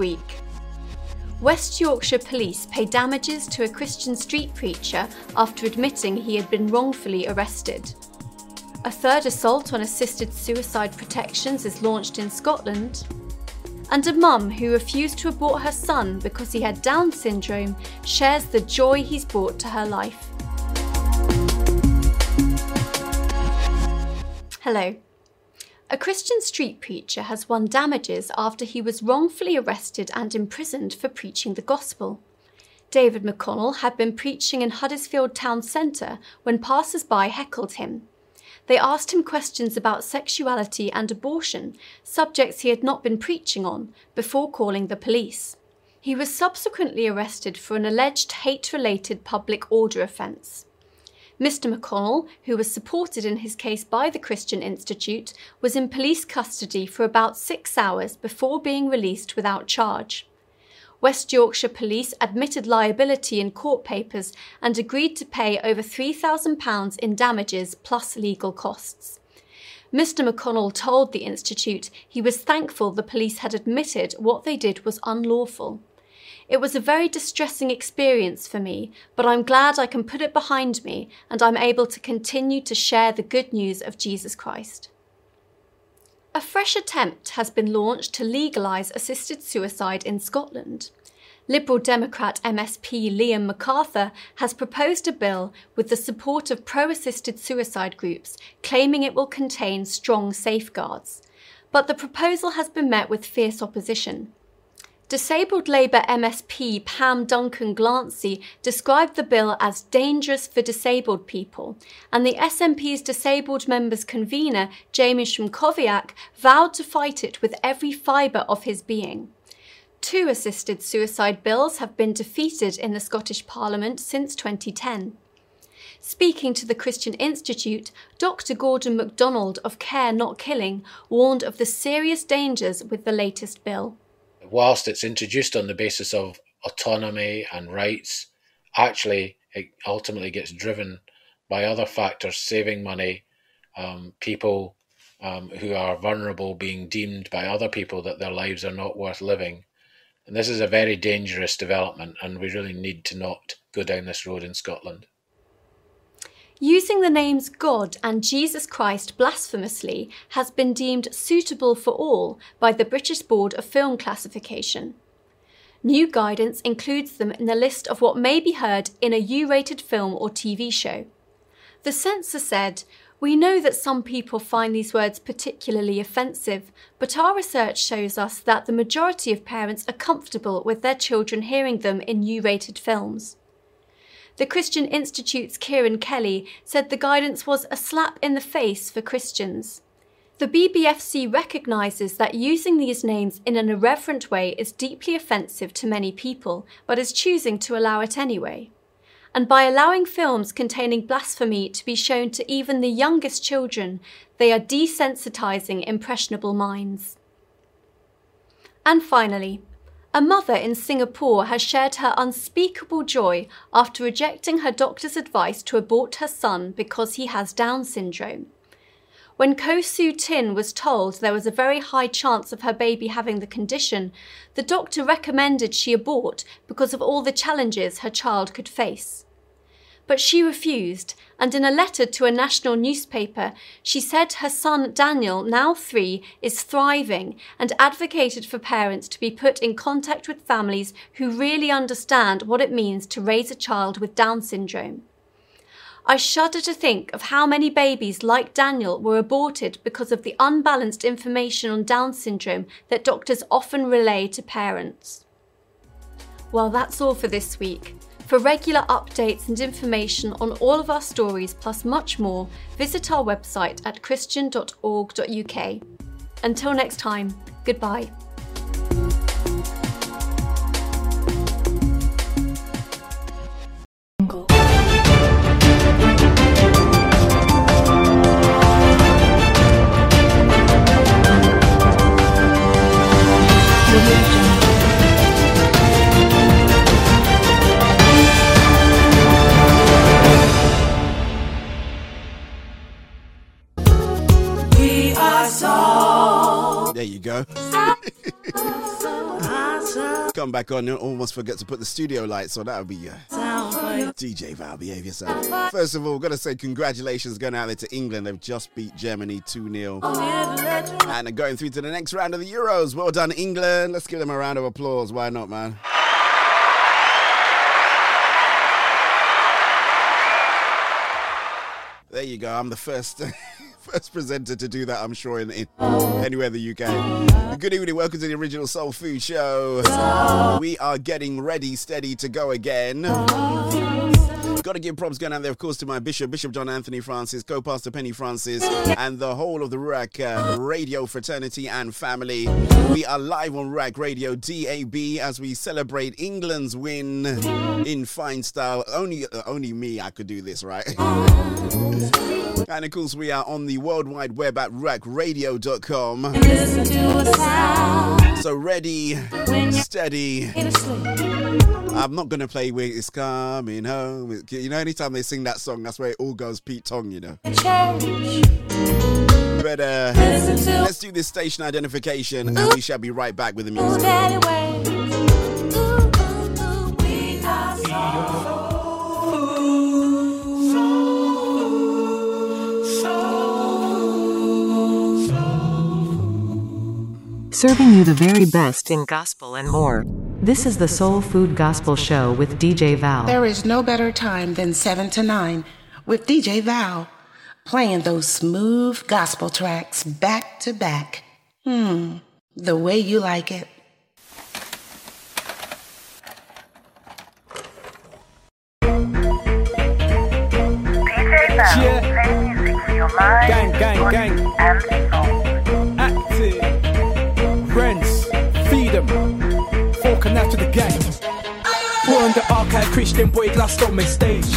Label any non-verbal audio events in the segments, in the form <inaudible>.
week. West Yorkshire police pay damages to a Christian street preacher after admitting he had been wrongfully arrested. A third assault on assisted suicide protections is launched in Scotland. And a mum who refused to abort her son because he had Down syndrome shares the joy he's brought to her life. Hello. A Christian street preacher has won damages after he was wrongfully arrested and imprisoned for preaching the gospel. David McConnell had been preaching in Huddersfield town centre when passers by heckled him. They asked him questions about sexuality and abortion, subjects he had not been preaching on, before calling the police. He was subsequently arrested for an alleged hate related public order offence. Mr. McConnell, who was supported in his case by the Christian Institute, was in police custody for about six hours before being released without charge. West Yorkshire Police admitted liability in court papers and agreed to pay over £3,000 in damages plus legal costs. Mr. McConnell told the Institute he was thankful the police had admitted what they did was unlawful. It was a very distressing experience for me, but I'm glad I can put it behind me and I'm able to continue to share the good news of Jesus Christ. A fresh attempt has been launched to legalise assisted suicide in Scotland. Liberal Democrat MSP Liam McArthur has proposed a bill with the support of pro assisted suicide groups, claiming it will contain strong safeguards. But the proposal has been met with fierce opposition. Disabled Labour MSP Pam Duncan Glancy described the bill as dangerous for disabled people, and the SNP's disabled members convener, Jamie Szymkowiak, vowed to fight it with every fibre of his being. Two assisted suicide bills have been defeated in the Scottish Parliament since 2010. Speaking to the Christian Institute, Dr. Gordon MacDonald of Care Not Killing warned of the serious dangers with the latest bill whilst it's introduced on the basis of autonomy and rights, actually it ultimately gets driven by other factors, saving money, um, people um, who are vulnerable being deemed by other people that their lives are not worth living. And this is a very dangerous development, and we really need to not go down this road in Scotland. Using the names God and Jesus Christ blasphemously has been deemed suitable for all by the British Board of Film Classification. New guidance includes them in the list of what may be heard in a U rated film or TV show. The censor said, We know that some people find these words particularly offensive, but our research shows us that the majority of parents are comfortable with their children hearing them in U rated films. The Christian Institute's Kieran Kelly said the guidance was a slap in the face for Christians. The BBFC recognises that using these names in an irreverent way is deeply offensive to many people, but is choosing to allow it anyway. And by allowing films containing blasphemy to be shown to even the youngest children, they are desensitising impressionable minds. And finally, a mother in Singapore has shared her unspeakable joy after rejecting her doctor's advice to abort her son because he has Down syndrome. When Ko Soo Tin was told there was a very high chance of her baby having the condition, the doctor recommended she abort because of all the challenges her child could face. But she refused, and in a letter to a national newspaper, she said her son Daniel, now three, is thriving and advocated for parents to be put in contact with families who really understand what it means to raise a child with Down syndrome. I shudder to think of how many babies like Daniel were aborted because of the unbalanced information on Down syndrome that doctors often relay to parents. Well, that's all for this week. For regular updates and information on all of our stories, plus much more, visit our website at christian.org.uk. Until next time, goodbye. There you go. <laughs> Come back on, you almost forget to put the studio lights on. That would be uh, DJ Val, behave yourself. First of all, gotta say congratulations going out there to England. They've just beat Germany 2 0. And are going through to the next round of the Euros. Well done, England. Let's give them a round of applause. Why not, man? There you go. I'm the first. <laughs> first presenter to do that, I'm sure, in, in anywhere in the UK. Good evening, welcome to the original Soul Food Show. We are getting ready, steady to go again. Got to give props going out there, of course, to my bishop, Bishop John Anthony Francis, co pastor Penny Francis, and the whole of the Ruach uh, radio fraternity and family. We are live on Ruach Radio DAB as we celebrate England's win in fine style. Only, uh, only me, I could do this, right? <laughs> And of course, we are on the World Wide Web at ruachradio.com. So ready, steady. I'm not gonna play with It's Coming Home. You know, anytime they sing that song, that's where it all goes Pete Tong, you know. But uh, let's do this station identification and we shall be right back with the music. Serving you the very best in gospel and more. This is the Soul Food Gospel Show with DJ Val. There is no better time than 7 to 9 with DJ Val, playing those smooth gospel tracks back to back. Hmm, the way you like it. DJ Yeah. Gang, gang, gang. Active Falcon after the gang. Put on the archive, Christian boy on my stage.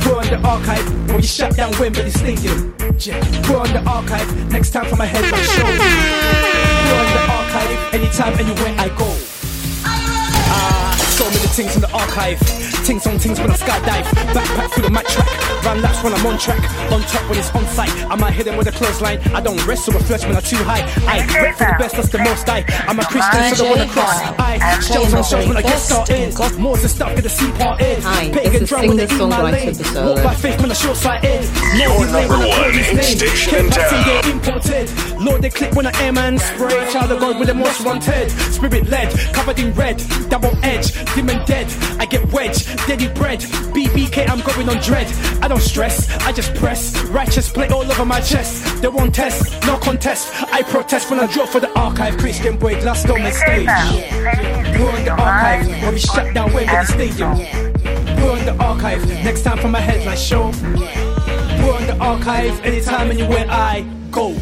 Put on the archive when you shut down Wembley Stadium. Put on the archive next time for my head my show. Put on the archive anytime, anywhere I go. So many things in the archive. Tings on things when I skydive. Backpack through the mat track. Run laps when I'm on track. On top when it's on site. I might hit them with a clothesline. I don't wrestle with flesh when I'm too high. I rep for the best, that's the most I. I'm a Christian, so I wanna cross. I shows on shows when I get started. More the stuff get the sea parted. Hi, this is singer songwriter Basola. Walk by faith when I short sighted. Your number one hit station in town. Imported. Lord, they click when I air man spray. Child of God with the most wanted. Spirit led, covered in red. Double edge, dim and dead. I get wedged, deadly bread. BBK, I'm going on dread. I don't stress, I just press. Righteous play all over my chest. They won't test, no contest. I protest when I draw for the archive. Christian boy, glass on the stage. We're on the archive when we shut down Wembley Stadium. We're on the archive next time for my headline show. We're on the archive anytime, anywhere I go.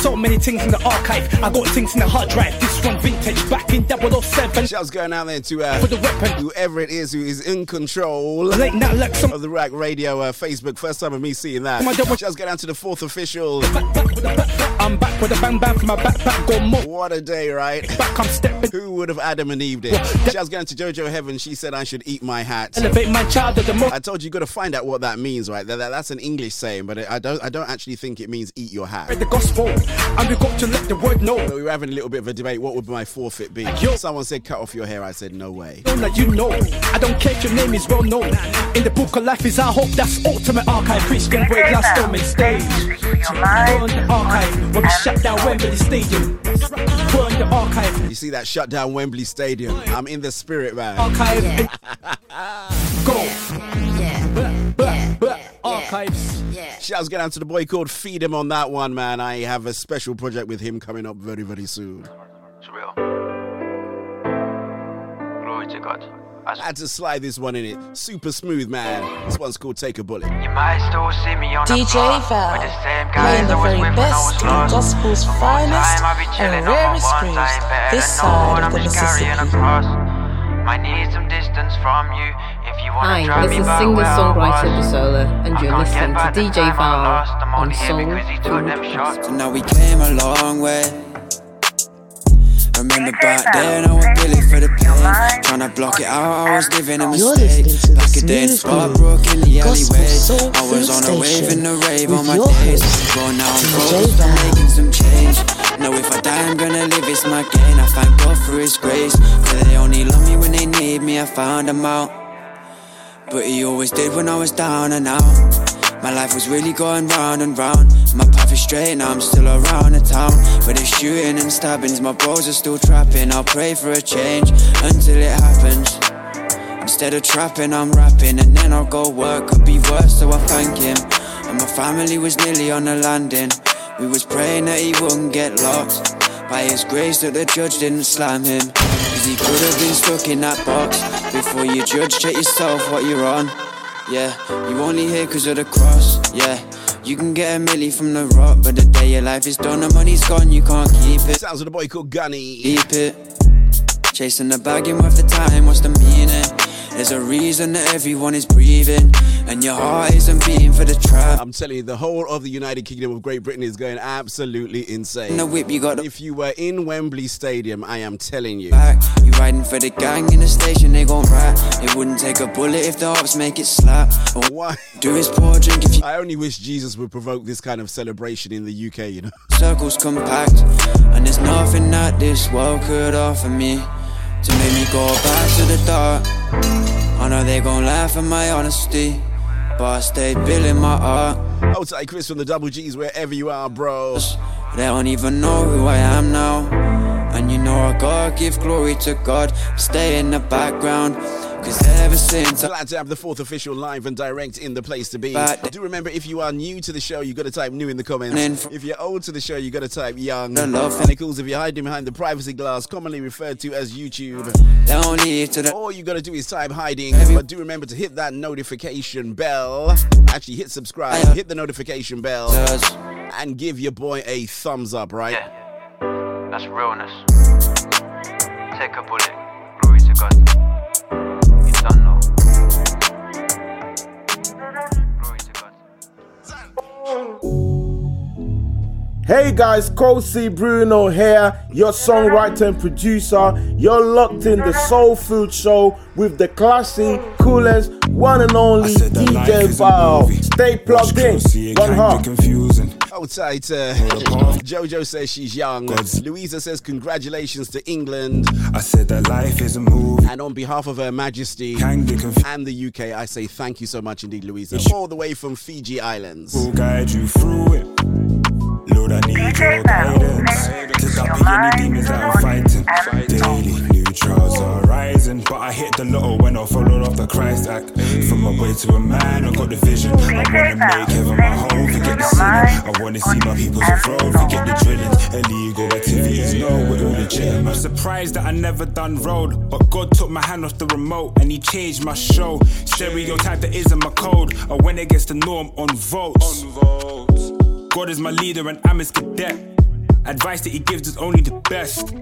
So many things in the archive. I got things in the hard drive. This one vintage back in 007. Shouts going out there to uh, For the weapon. whoever it is who is in control Late night like some of the Ruach Radio uh, Facebook. First time of me seeing that. Come on, don't watch- Shouts going out to the fourth official. back, back back. I'm back with a bang bang from my backpack. Go more. What a day, right? Back, I'm stepping. Who would have Adam and Eve it? Shouts going to Jojo Heaven. She said I should eat my hat. Elevate my child the most. I told you, you got to find out what that means, right? That, that- that's an English saying, but I don't. I don't actually think it means eat your hat. the gospel. And we got to let the word know. So we were having a little bit of a debate. What would my forfeit be? Yo. Someone said cut off your hair. I said no way. Know that you know. I don't care if your name is well known. In the book of life is our hope. That's ultimate archive. Christian boy, glass dome and stage. We're on the archive when we shut down Wembley Stadium. We're the archive. You see that shut down Wembley Stadium? I'm in the spirit, man. Archive. <laughs> Go. Blah, blah, Archives. Shouts get out to the boy called Feed Him on that one, man. I have a special project with him coming up very, very soon. Glory to God. I I had to slide this one in it. Super smooth, man. This one's called Take a Bullet. You might still see me on DJ the floor Val, with the same playing the very with when I best was in gospel's finest time, I'll be and chilling on my rarest one cruise time bed this and side knowing of the just carrying a Mississippi. cross. Might need some distance from you if you wanna Hi, drive this is singer-songwriter was. Basola, and you're listening to DJ time Val on Soul because he took them Food shots. So now we came a long way. Remember back then I was for the pain. Trying to block it out, I was living a mistake. Back a day in spot broke in the alleyway. I was on a wave in the rave on my days. But now I'm focused on making some change. Know if I die, I'm gonna live, it's my gain. I thank God for His grace. Cause they only love me when they need me, I found them out. But He always did when I was down and out. My life was really going round and round. My path is straight, now I'm still around the town. But it's shooting and stabbings, my bros are still trapping. I'll pray for a change until it happens. Instead of trapping, I'm rapping, and then I'll go work. Could be worse, so I thank him. And my family was nearly on the landing. We was praying that he wouldn't get locked. By his grace that the judge didn't slam him. Cause he could have been stuck in that box. Before you judge, check yourself what you're on. Yeah, you only here cause of the cross. Yeah, you can get a milli from the rock, but the day your life is done, the money's gone, you can't keep it. Sounds of the boy called Gunny. Keep it. Chasing the bag and worth the time, what's the meaning? There's a reason that everyone is breathing, and your heart isn't beating for the trap. I'm telling you, the whole of the United Kingdom of Great Britain is going absolutely insane. The whip you got. If you were in Wembley Stadium, I am telling you. Back, you riding for the gang in the station, they gon' rap. It wouldn't take a bullet if the ops make it slap. Or Why? do his poor drink if you I only wish Jesus would provoke this kind of celebration in the UK, you know. <laughs> circles compact. And there's nothing that this world could offer me to make me go back to the dark. I know they gon' laugh at my honesty, but I stayed building my art. Outside Chris from the Double G's, wherever you are, bro. They don't even know who I am now. And you know I gotta give glory to God, stay in the background. Cause ever since I Glad to have the fourth official live and direct in the place to be. But- Do remember, if you are new to the show, you got to type new in the comments. If you're old to the show, you got to type young. And it calls if you're hiding behind the privacy glass, commonly referred to as YouTube. they don't leave to the All you gotta do is type hiding, but do remember to hit that notification bell. Actually, hit subscribe, hit the notification bell, and give your boy a thumbs up, right? Yeah, that's realness. Take a bullet, glory to God. Hey guys, Kosi Bruno here, your songwriter and producer. You're locked in the Soul Food Show with the classy, coolest, one and only DJ Val. Stay plugged in. One heart. Confusing. Outside, uh, <laughs> Jojo says she's young. Louisa says congratulations to England. I said that life is a movie. And on behalf of Her Majesty Can and the UK, I say thank you so much indeed, Louisa. All the way from Fiji Islands. Will guide you through it. Lord, I need your guidance. To stop any demons I'm fighting. Daily new trials are rising. But I hit the lotto when I followed off the Christ act. From my way to a man, I got the vision. I wanna make heaven my home, forget the sinning. I wanna see my people's afraid, forget the drilling. Illegal activities, no, we're all legit. I'm surprised that I never done road. But God took my hand off the remote and He changed my show. Stereotype that isn't my code. I went against the norm on votes. God is my leader and I'm his cadet. Advice that he gives is only the best.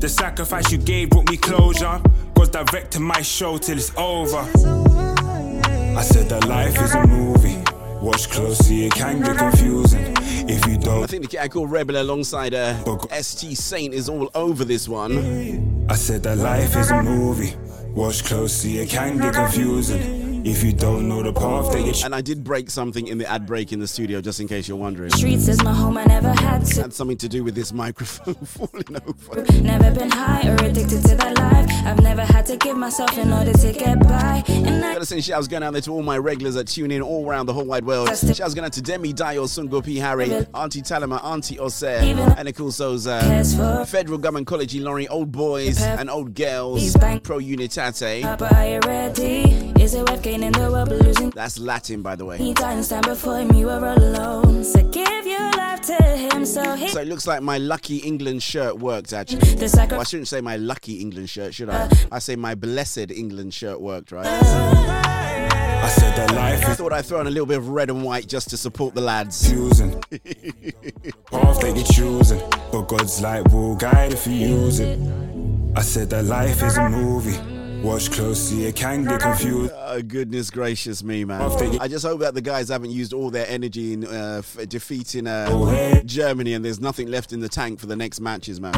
The sacrifice you gave brought me closure. God's direct to my show till it's over. I said that life is a movie. Watch closely, it can get confusing. If you don't, I think the cat called Rebel alongside uh, ST Saint is all over this one. I said that life is a movie. Watch closely, it can get confusing. If you don't know the path that you And I did break something in the ad break in the studio, just in case you're wondering. Streets is my home, I never had to. Had something to do with this microphone <laughs> falling over. Never been high or addicted to that life. I've never had to give myself in order to get by. And I Gotta send shouts going out there to all my regulars that tune in all around the whole wide world. Shouts going out to Demi Dio, Sungo P. Harry, Auntie Talima, Auntie Ose, and of course those uh, Federal Government College in Lorry, old boys and old girls, Pro Unitate. Papa, are you ready? Is it worth gaining the world but losing? That's Latin, by the way. He died and stand before him, you were all alone. So give your life to him, so he. So it looks like my lucky England shirt worked actually. The sacri- Well, I shouldn't say my lucky England shirt, should I? Uh, I say my blessed England shirt worked, right? Uh, I said that life I thought I'd throw in a little bit of red and white just to support the lads. confusing. <laughs> path that you're choosing. But God's light will guide if you use it. I said that life is a movie. Watch closely, it can get confused. <laughs> Oh, goodness gracious me, man. I just hope that the guys haven't used all their energy in uh, f- defeating uh, Germany and there's nothing left in the tank for the next matches, man.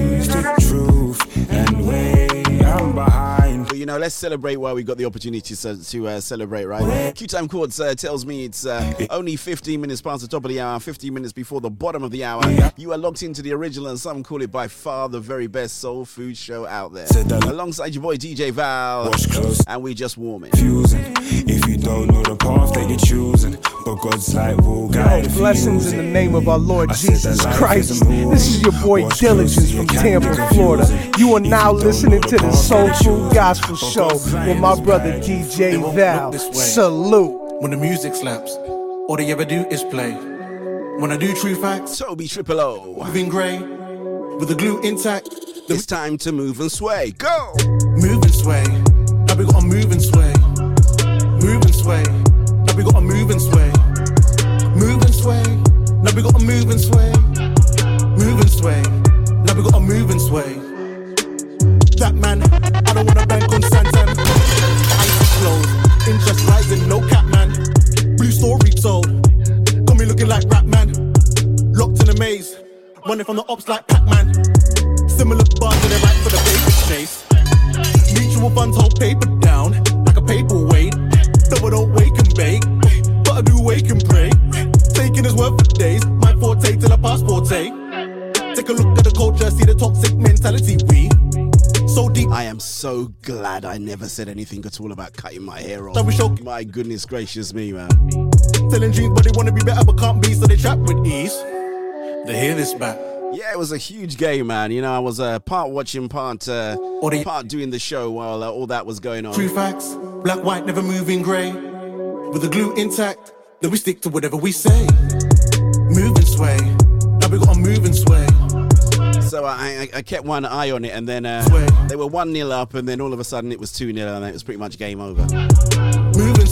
Truth and way I'm behind. But you know, let's celebrate while we've got the opportunity to, to uh, celebrate, right? Q Time Chords uh, tells me it's uh, <laughs> only 15 minutes past the top of the hour, 15 minutes before the bottom of the hour. You are locked into the original, and some call it by far the very best soul food show out there. Alongside your boy DJ Val, Watch close. and we just warming. Confusing. If you don't know the path that you're choosing, but God's light will guide. Yo, if you blessings in the name of our Lord I Jesus Christ. is. This is your boy Watch Diligence from Tampa, Florida. You are If now you listening know to the path Soul that Food Gospel Show with my brother guide. DJ Val. look this way. Salute. When the music slaps, all they ever do is play. When I do true facts, Toby Triple O. moving grey, with the glue intact, It's time to move and sway. Go! move and sway. Now we gotta move and sway. Move and sway. Now we gotta move and sway. Move and sway. Now we gotta move and sway. Move and sway. Now we gotta move and sway. That man, I don't wanna bank on Santan. Icy clothes, interest rising, no cap man. Blue story told. Got me looking like rap man. Locked in a maze, running from the ops like Pac-Man. Similar bars to the right for the paper chase. Mutual funds hold paper down like a paperweight. Double don't wake and bake, but I do wake and pray. Taking his word for days, my forte till a passport take. Take a look at the culture, see the toxic mentality we. So deep, I am so glad I never said anything at all about cutting my hair off. So we show- My goodness gracious me, man. Telling dreams, but they wanna be better but can't be, so they trap with ease. They hear this back. Yeah, it was a huge game, man. You know, I was uh, part watching, part uh, part doing the show while uh, all that was going on. True facts, black, white, never moving grey. With the glue intact, then we stick to whatever we say. Move and sway. Now we gotta move and sway. So I, I, kept one eye on it, and then uh, they were one 0 up, and then all of a sudden it was two 0 and it was pretty much game over.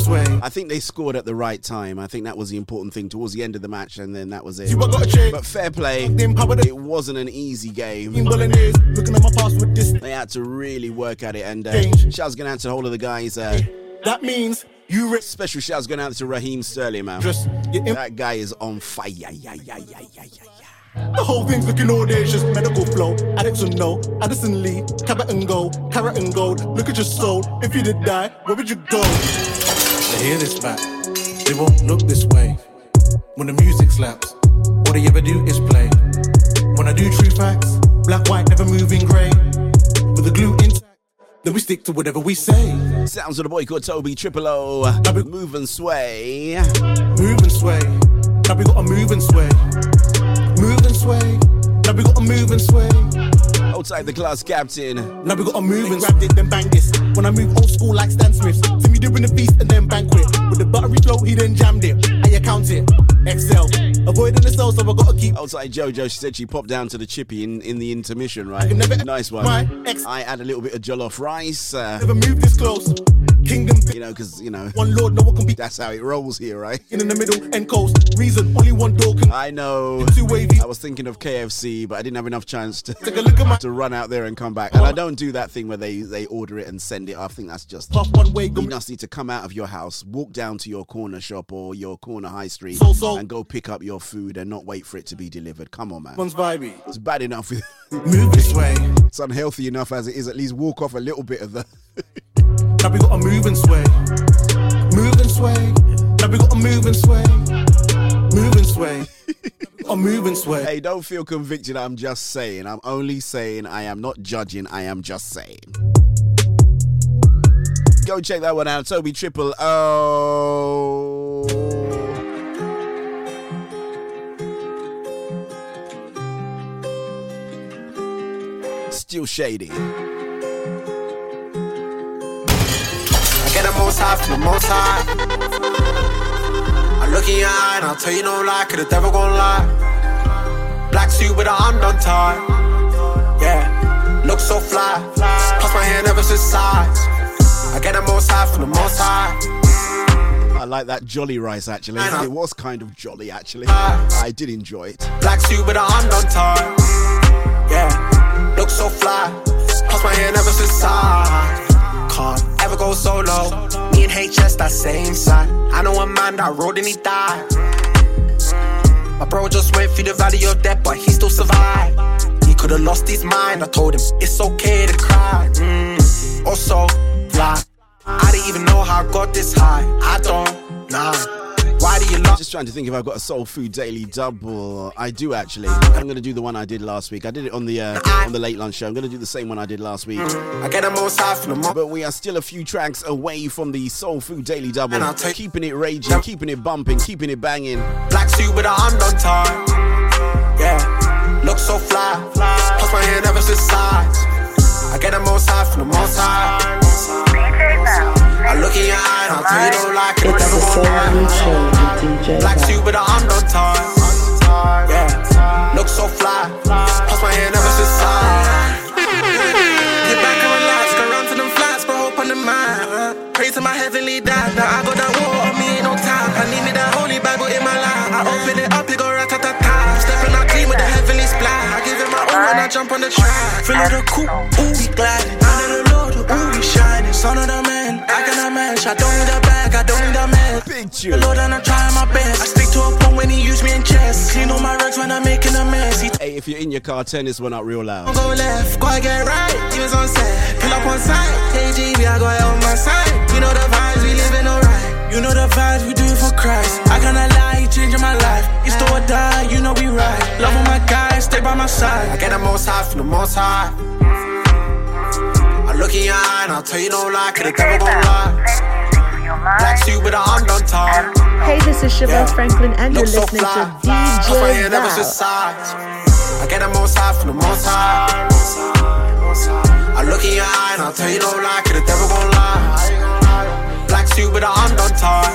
Sway. I think they scored at the right time. I think that was the important thing towards the end of the match, and then that was it. But fair play, The empower the it wasn't an easy game. Bolognese. Looking at my past with this. They had to really work at it, and uh, shouts going out to the whole of the guys. Uh, That means you rich. special shouts going out to Raheem Sterling, man. Just That guy is on fire. Yeah, yeah, yeah, yeah, yeah, yeah. The whole thing's looking audacious, medical flow. Addicts no. Addison Lee, carrot and gold, carrot and gold. Look at your soul. If you did die, where would you go? They hear this back. They won't look this way. When the music slaps, all they ever do is play. When I do true facts, black, white, never moving grey. With the glue intact, then we stick to whatever we say. Sounds of the boy called Toby Triple O. Move and sway. Move and sway. Now we gotta move and sway. Move and sway. Now we gotta move and sway. Outside the class captain. Now we gotta move and grabbed it, then bang this. When I move old school like Stan Smith. Me doing the feast and then banquet. With the buttery flow, he then jammed it. I account it. Excel. Avoiding the cell, so I gotta keep. Outside Jojo, she said she popped down to the chippy in, in the intermission, right? nice one. I add a little bit of jollof rice, uh, Never move this close. Kingdom you know, because, you know, <laughs> one lord, no one can be that's how it rolls here, right? in the middle and coast. Reason only one door can. I know. Too wavy. I was thinking of KFC, but I didn't have enough chance to, Take a look at my <laughs> to run out there and come back. And I don't do that thing where they, they order it and send it. I think that's just. half one way. You just need to come out of your house, walk down to your corner shop or your corner high street, So, so. and go pick up your food and not wait for it to be delivered. Come on, man. one's vibey. It's bad enough. <laughs> Move this way. It's unhealthy enough as it is. At least walk off a little bit of the. Now we gotta move and sway. Move and sway. Now we gotta move and sway. Move and sway. Move and sway. Hey, don't feel convicted. I'm just saying. I'm only saying. I am not judging. I am just saying. Go check that one out. Toby Triple O. Still shady. Get the most high from the most high. I look in your eye and I'll tell you no lie, cause the devil gon' lie. Black suit with an undone tie. Yeah, look so fly. Plus my hair never switch sides. I get the most high from the most high. I like that jolly rice actually. It was kind of jolly actually. Uh, I did enjoy it. Black suit with an undone tie. Yeah, look so fly. Plus my hair never switch sides. can't ever go solo. Me and HS, that same side. I know a man that rode and he died. My bro just went through the valley of death, but he still survived. He could have lost his mind. I told him it's okay to cry. Mm. Also, fly. I didn't even know how I got this high. I don't, nah. Why do you love? Just trying to think if I've got a Soul Food Daily double. I do actually. I'm gonna do the one I did last week. I did it on the uh, on the late lunch show. I'm gonna do the same one I did last week. I get the most high from the mo- But we are still a few tracks away from the Soul Food Daily double. keeping it raging, keeping it bumping, keeping it banging. Black suit with a hand on tie. Yeah, look so fly. Plus my hair never switch sides. I get the most high from the most high. I look in your eye, I'll tell you don't like it. It's the Soul Food Show with DJ Black Val. suit with a hand on tie. Yeah, look so fly. Plus my hair never switch sides. Get back and relax, go run to them flats, but hope on the mind. Pray to my heavenly dad, now I got that war on me, ain't no time. I need me that holy Bible in my life. I open it up, it go rat-ta-ta-ta. Stepping out clean with the heavenly splat. I give it my all when I jump on the track. Feel of the coupe, ooh, we gliding. Under the Lord, ooh, we shining. Son of the man, I cannot. I don't need a bag, I don't need a man. Big The Lord and I'm trying my best. I stick to a point when he use me in chess. Clean all my rugs when I'm making a mess. He Hey, if you're in your car, turn this one up real loud. go left, gotta get right. He was on set, pull up on site. KGB, I got it on my side. You know the vibes, we living alright. You know the vibes we do it for Christ. I cannot lie, you changing my life. You still or die, you know we right. Love all my guys, stay by my side. I get the most high from the most high. I look in your eye and I'll tell you no lie, cause the devil gon' lie. Black suit with a hand on tie. Hey, this is Shabelle Franklin, and you're so listening fly. to Plus my hair DJ never switch Val. I get the most high from the most high. I look in your eye and I'll tell you no lie, cause the devil gon' lie. Black suit with a hand on tie.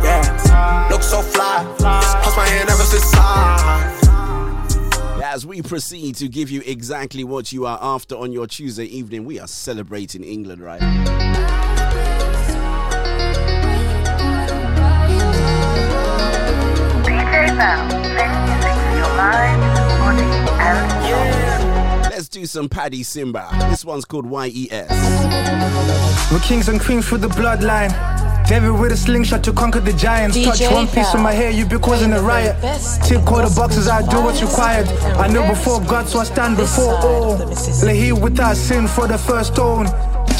Yeah, look so fly. Plus my hair never switch sides. As we proceed to give you exactly what you are after on your Tuesday evening, we are celebrating England, right? Let's do some Paddy Simba. This one's called YES. We're kings and queens through the bloodline. David with a slingshot to conquer the giants. DJ Touch one piece of my hair, you be causing a riot. Tick all the boxes, I do what's required. I know before God, so I stand before all. Lay here without sin for the first stone.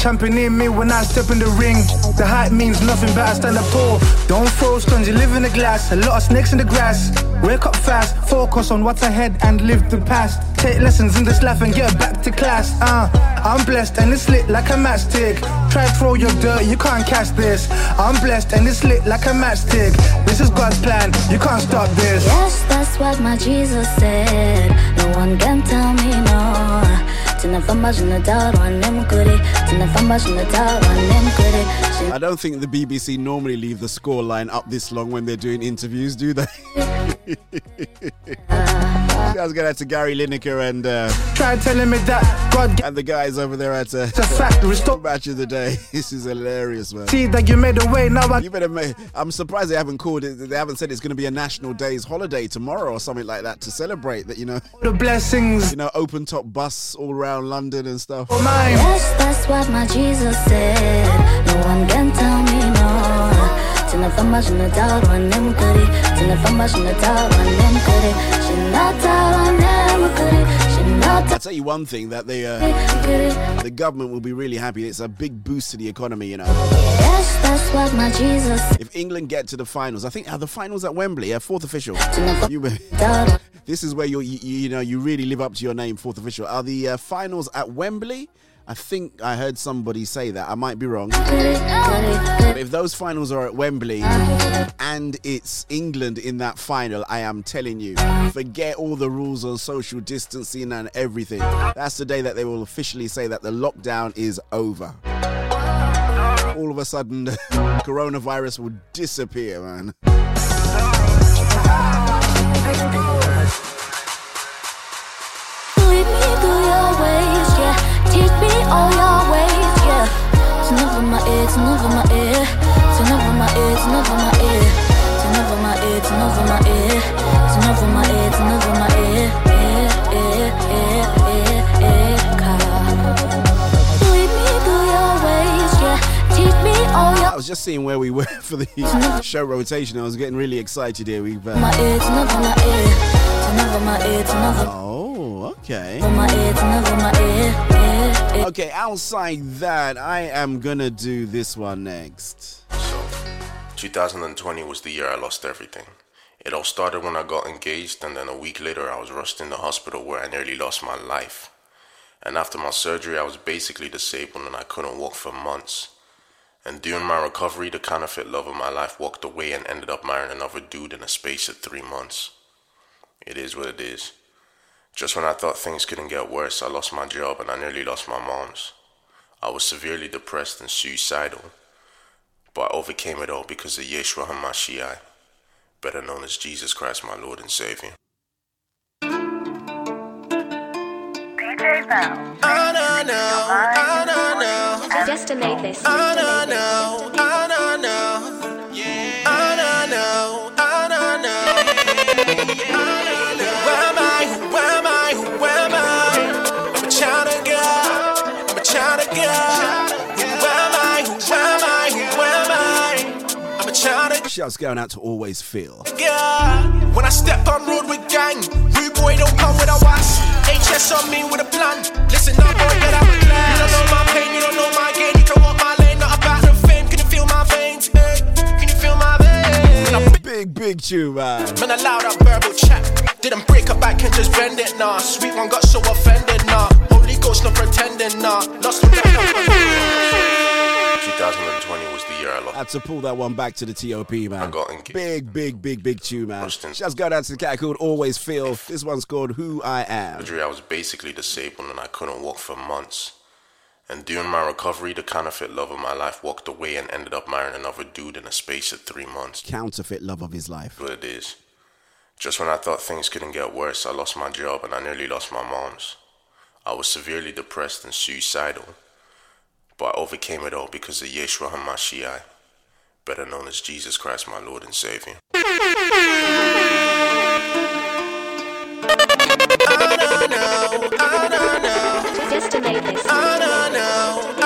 Champion in me when I step in the ring. The hype means nothing, but I stand up tall. Don't throw stones, you live in the glass. A lot of snakes in the grass. Wake up fast, focus on what's ahead and live the past. Take lessons in this life and get back to class. Uh, I'm blessed and it's lit like a matchstick. Try throw your dirt, you can't catch this. I'm blessed and it's lit like a matchstick. This is God's plan, you can't stop this. Yes, that's what my Jesus said. No one can tell me no. I don't think the BBC normally leave the score line up this long when they're doing interviews, do they? <laughs> Guys, get out to Gary Lineker and uh, Try telling me that God and the guys over there at uh, a fact. Restore match of the day. <laughs> This is hilarious, man. See that you made a way, now I You better make, I'm surprised they haven't called it. They haven't said it's going to be a national days holiday tomorrow or something like that to celebrate that. You know, the blessings. You know, open top bus all around London and stuff. Yes, that's what my Jesus said. No one can tell me no. Tunafambashana doubt on them goody. Tunafambashana doubt on them goody. She not doubt on them goody. I'll tell you one thing that the uh, the government will be really happy. It's a big boost to the economy. You know, Yes, that's what my Jesus if England get to the finals, I think are the finals at Wembley. Yeah, fourth official. You, <laughs> this is where you you know you really live up to your name, fourth official. Are the uh, finals at Wembley? I think I heard somebody say that. I might be wrong. But if those finals are at Wembley and it's England in that final, I am telling you, forget all the rules on social distancing and everything. That's the day that they will officially say that the lockdown is over. All of a sudden, <laughs> coronavirus will disappear, man. Your yeah. Teach me all your ways, yeah. Turn over my ear, turn over my ear. Turn over my ear, turn over my ear. Turn over my ear, turn over my ear. Turn over my ear, turn over my ear. Ear, ear, ear, ear, ear. Lead me through your ways, just seeing where we were for the show rotation. I was getting really excited here. We've. Uh... Oh, okay. Okay, outside that, I am gonna do this one next. So, 2020 was the year I lost everything. It all started when I got engaged, and then a week later, I was rushed in the hospital where I nearly lost my life. And after my surgery, I was basically disabled and I couldn't walk for months. And during my recovery, the counterfeit love of my life walked away and ended up marrying another dude in a space of three months. It is what it is. Just when I thought things couldn't get worse, I lost my job and I nearly lost my mom's. I was severely depressed and suicidal. But I overcame it all because of Yeshua HaMashiach, better known as Jesus Christ, my Lord and Savior. No no, oh no no. Destinate this. Oh no no, oh no no. Yeah. Oh no no, Shouts going out to Always Feel. God. When I step on road with gang, rude boy don't come with a was. HS on me with a plan. Listen up, boy, get out of class. You don't know my pain, you don't know my gain. You can walk my lane, not about the fame. Can you feel my veins? Hey, can you feel my veins? Big, big tune, man. Man, allow that verbal chat. Didn't break up back and just bend it, nah. Sweet one got so offended, nah. Holy Ghost, no pretending, nah. Lost that. 2020 was the year I lost. Had to pull that one back to the TOP, man. I got engaged. Big, big, big, big tune, man. Just go down to the cat called Always Feel. This one's called Who I Am. surgery, I was basically disabled and I couldn't walk for months. And during my recovery, the counterfeit love of my life walked away and ended up marrying another dude in a space of three months. Counterfeit love of his life. What it is. Just when I thought things couldn't get worse, I lost my job and I nearly lost my mom's. I was severely depressed and suicidal. But I overcame it all because of Yeshua HaMashiach, better known as Jesus Christ, my Lord and Savior. Destinate this. Oh no no, oh no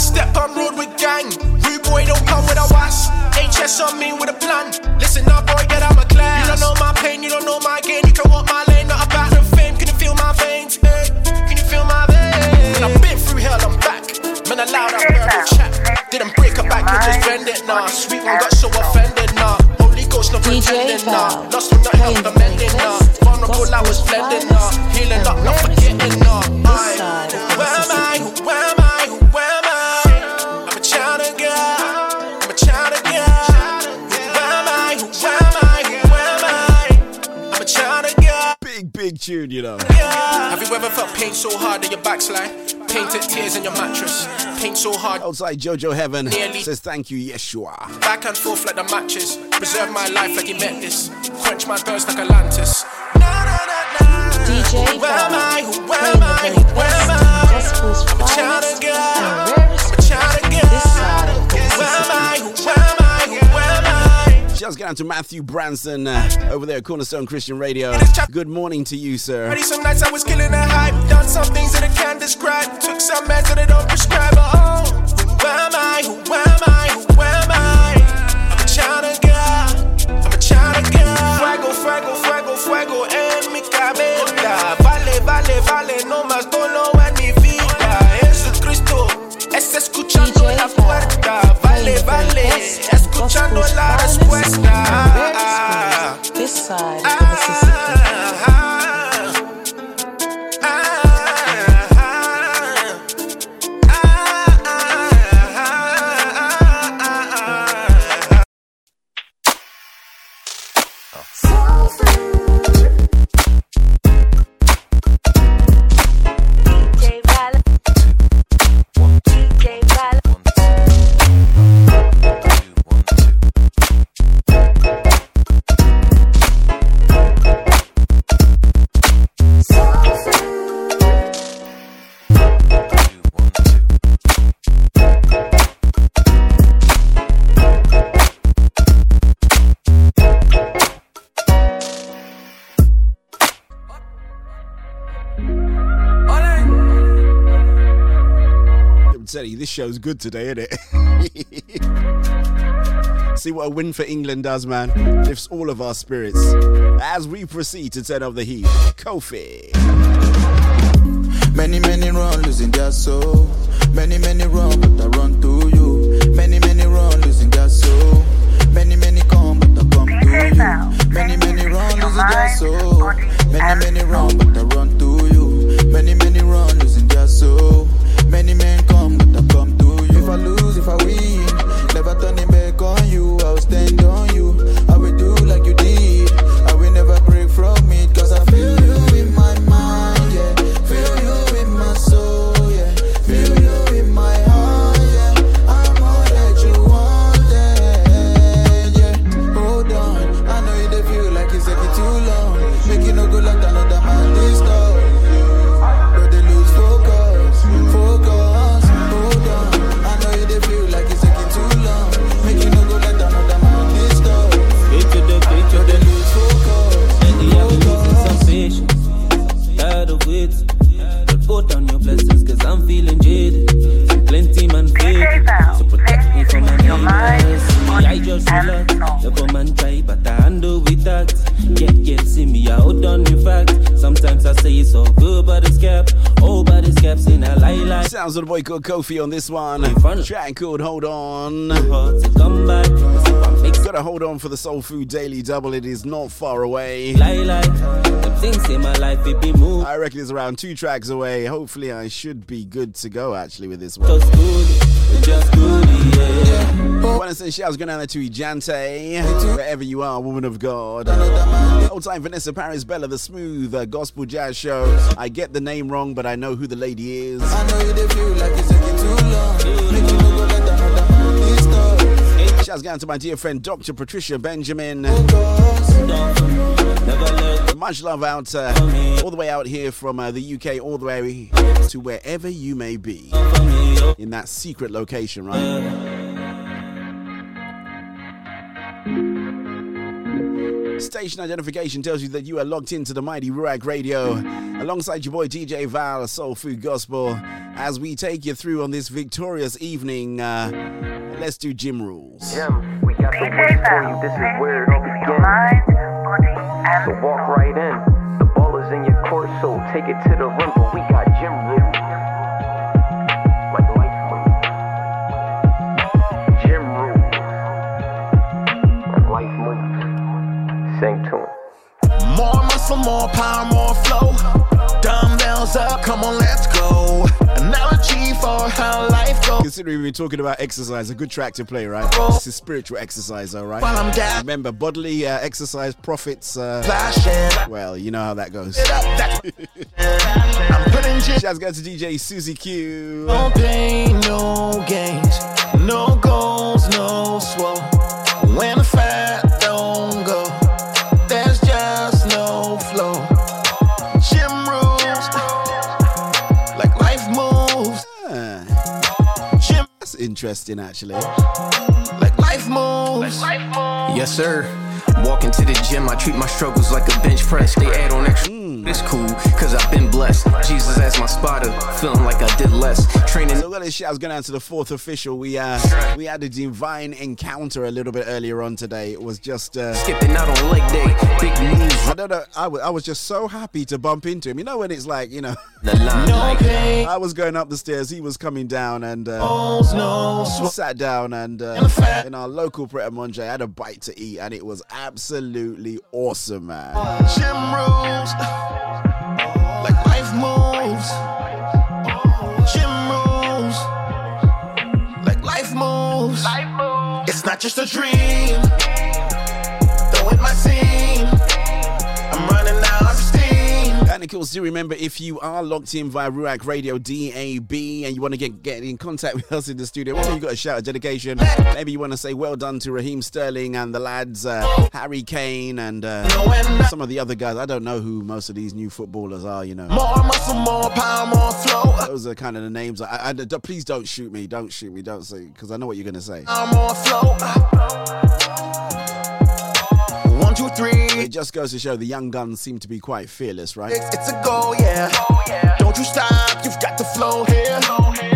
step on road with gang, rude boy don't come with a was. HS on me with a plan. Listen up, boy, get out my class. You don't know my pain, you don't know my gain. You can walk my lane, not about the fame. Can you feel my veins? Hey, can you feel my veins? Man, I've been through hell, I'm back. Man, allow that verbal chat. Didn't break a back and just bend it, nah. Sweet one got so offended, nah. Holy Ghost, no pretending, nah. Lost with nothing, I'm amending, nah. Vulnerable, I was blending, nah. Healing up, not forgetting, nah. Aye. Where am I? Where am I? Where Big, big tune, you know. Have you ever felt pain so hard that your backslide? Painted tears in your mattress. Pain so hard. Outside Jojo Heaven Nearly. says thank you, Yeshua. Back and forth like the matches. Preserve my life like he meant this. Quench my thirst like Atlantis. DJ Where am I? Where am I? Where am I? gospel's I? Just get down to Matthew Branson uh, over there at Cornerstone Christian Radio. Good morning to you, sir. Ready some nights I was killing the hype. Done some things that I can't describe. Took some meds that I don't prescribe. Oh, where am I? Where am I? Where am I? I'm a child of God. I'm a child of God. Fuego, fuego, fuego, fuego en mi cabeza. Vale, vale, vale, no más dolor en mi vida. Jesucristo es escuchando la puerta. Vale, vale, escuchando la respuesta. This show's good today, isn't it? <laughs> See what a win for England does, man. Lifts all of our spirits. As we proceed to turn up the heat, Kofi. Many, many run losing their soul. Many, many run, but I run to you. Many, many run losing their soul. Many, many come, but I come to you. Many, many run losing their soul. Many, many run, but I run to you. Many, many run losing their soul. Many men come, If I lose, if I win, never turning back it's in a lie. Sounds of the boy called Kofi on this one. Track called Hold On. Hard to come back. So I'm fixed. Gotta hold on for the Soul Food Daily Double. It is not far away. Lie lie. Them things in my life, it be moved. I reckon it's around two tracks away. Hopefully, I should be good to go actually with this one. Just. Want to send shouts going out to Ijante, wherever you are, woman of God. Old time Vanessa Paris Bella, the smooth uh, gospel jazz show. I get the name wrong, but I know who the lady is. I know you dey feel like it's taking too long. Make go like another man this stuff. Shouts going to my dear friend Dr. Patricia Benjamin. Much love out, uh, all the way out here from uh, the UK, all the way to wherever you may be in that secret location, right? Station identification tells you that you are logged into the mighty Ruach Radio alongside your boy DJ Val, Soul Food Gospel, as we take you through on this victorious evening. Uh, let's do gym rules. Jim, we got the word for you. This is where it all begins. So walk right in. The ball is in your court, so take it to the rim. But we got Dumbbells up, come on, let's go. Analogy for how life goes. Considering we've been talking about exercise, a good track to play, right? This is spiritual exercise, all right? While I'm down. Remember, bodily uh, exercise profits. Uh, Flashing. well, you know how that goes. <laughs> I'm putting. Shouts go to DJ Susie Q. No pain, no gains. No goals, no swow. When the fat don't go, interesting, actually. like life moves. Yes, sir. Walk into the gym, I treat my struggles like a bench press. They add on extra. It's cool, cause I've been blessed. Jesus as my spotter, feeling like I did less. Training. So let us shouts going out to the fourth official. We uh we had a divine encounter a little bit earlier on today. It was just uh Skipping out on leg day, big moves. I don't know. I was, I was just so happy to bump into him. You know when it's like, you know, <laughs> The line, No like, pain, I was going up the stairs, he was coming down, and uh, goals, no sat down and uh, in our local Pret a Manger, I had a bite to eat, and it was absolutely awesome, man. Gym rules. <laughs> Like life moves. Gym. Like life moves. It's not just a dream. Though it might seem. Course, do remember if you are locked in via Ruach Radio DAB and you want to get, get in contact <laughs> with us in the studio, maybe you got a shout of dedication. Maybe you want to say well done to Raheem Sterling and the lads, uh, Harry Kane and uh, some of the other guys. I don't know who most of these new footballers are, you know. More muscle, more power, more flow. Those are kind of the names. I, I, I- please don't shoot me. Don't shoot me. Don't say because I know what you're gonna say. I'm flow. Three. It just goes to show the young guns seem to be quite fearless, right? It's, it's a go, yeah. Don't you stop, you've got the flow here.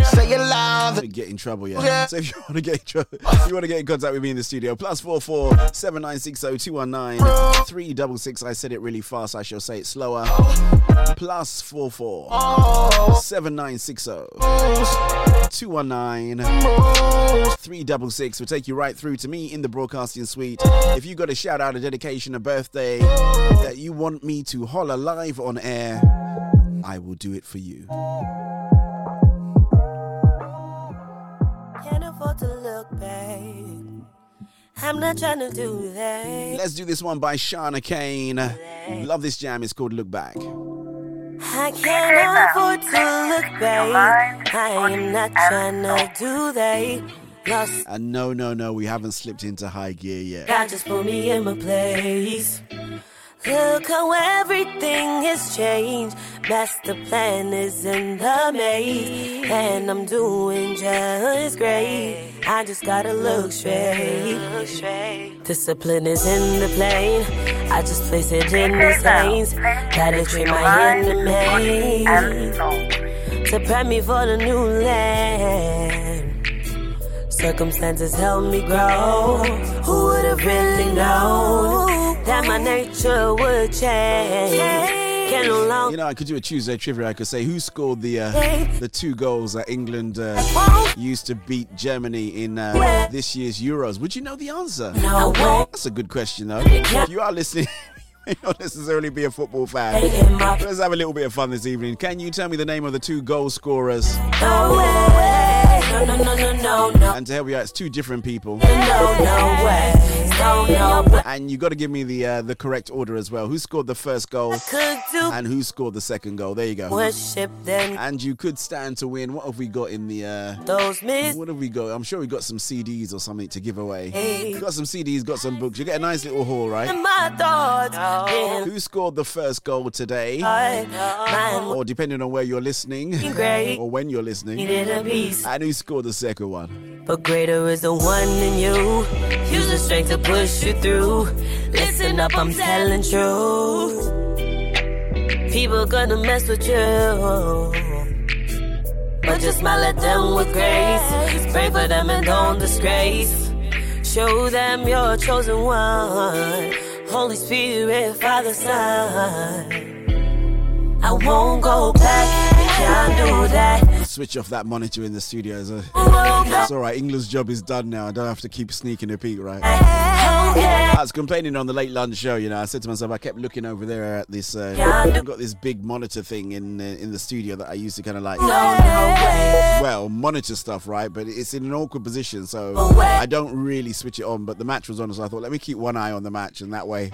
Say it loud, get in trouble, yeah. So if you want to get in trouble, if you want to get in contact with me in the studio, plus four four seven nine six zero two one nine three double six. I said it really fast. I shall say it slower. Plus four four oh. seven nine six oh. zero two one nine three double six. Will take you right through to me in the broadcasting suite. If you got a shout out, a dedication, a birthday that you want me to holler live on air, I will do it for you. Can't afford to look back. I'm not trying to do that. Let's do this one by Shauna Kane. Love this jam. It's called Look Back. I can't afford to look back. I am not trying to do that. Lost, And no, no, no, we haven't slipped into high gear yet. God just put me in my place. Look how everything has changed. Master plan is in the maze. And I'm doing just great. I just gotta look straight. Discipline is in the plane. I just place it in his hands. Gotta train my enemies to prep me for the new land. Circumstances help me grow. Who would have really known that my nature would change? You know, I could do a Tuesday trivia. I could say who scored the uh, the two goals that England uh, used to beat Germany in uh, this year's Euros. Would you know the answer? No. That's a good question, though. If you are listening. <laughs> <laughs> You don't necessarily be a football fan. Let's have a little bit of fun this evening. Can you tell me the name of the two goal scorers? no way. No, no, no, no, no, no. And to help you out, it's two different people. No, no way. No, no way. And you got to give me the uh, the correct order as well. Who scored the first goal and who scored the second goal? There you go. worship then. And you could stand to win. What have we got in the? Uh, Those miss. what have we got? I'm sure we got some CDs or something to give away. Hey. Got some CDs, got some books. You get a nice little haul, right? Thoughts. in Who scored the first goal today? Or depending on where you're listening, <laughs> or when you're listening, and who scored the second one? But greater is the one in you. Use the strength to push you through. Listen up, I'm telling truth. People gonna mess with you. But just smile at them with grace. Pray for them and don't disgrace. Show them you're chosen one. Holy Spirit, Father, Son. I won't go back. I can't do that. Switch off that monitor in the studio. It's, a, it's all right. England's job is done now. I don't have to keep sneaking a peek, right? I was complaining on the late lunch show. You know, I said to myself, I kept looking over there at this. Uh, I've got this big monitor thing in uh, in the studio that I used to kind of like, well, monitor stuff, right? But it's in an awkward position, so I don't really switch it on. But the match was on, so I thought, let me keep one eye on the match, and that way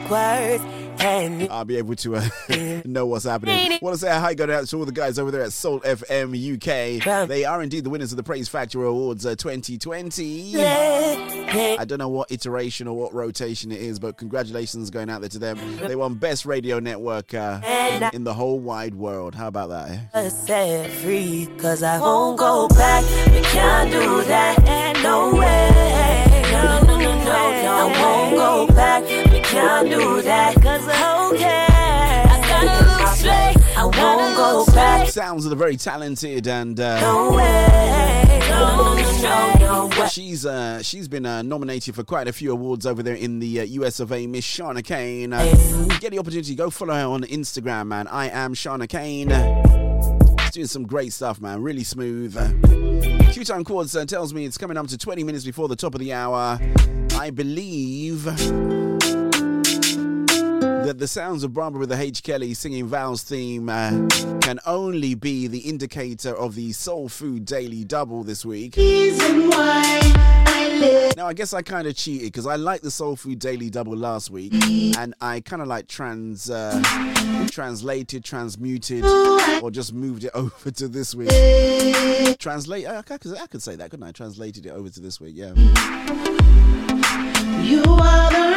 I'll be able to uh, <laughs> know what's happening. Want to say a hi, go out to all the guys over there at Soul FM UK. They are indeed the winners of the Praise Factor Awards uh, 2020. I don't know what iteration or what rotation it is, but congratulations going out there to them. They won Best Radio Network uh, in the whole wide world. How about that? Eh? set free. Cause I won't go back. We can't do that. No way. No, no, no, no, no. I won't go back. We can't do that. Cause okay. I won't go back. Sounds of the very talented and uh, No way. No, no. She's uh, she's been uh, nominated for quite a few awards over there in the uh, US of A. Miss Shauna Kane. Uh, get the opportunity, go follow her on Instagram, man. I am Shauna Kane. She's doing some great stuff, man. Really smooth. Q Time Chords uh, tells me it's coming up to 20 minutes before the top of the hour. I believe that the sounds of Barbara with the H. Kelly singing Val's theme uh, can only be the indicator of the Soul Food Daily Double this week. Now, I guess I kind of cheated because I liked the Soul Food Daily Double last week, and I kind of like trans uh, translated, transmuted, or just moved it <laughs> over to this week. Translate, I, I, could, I could say that, couldn't I? Translated it over to this week, yeah. You are the.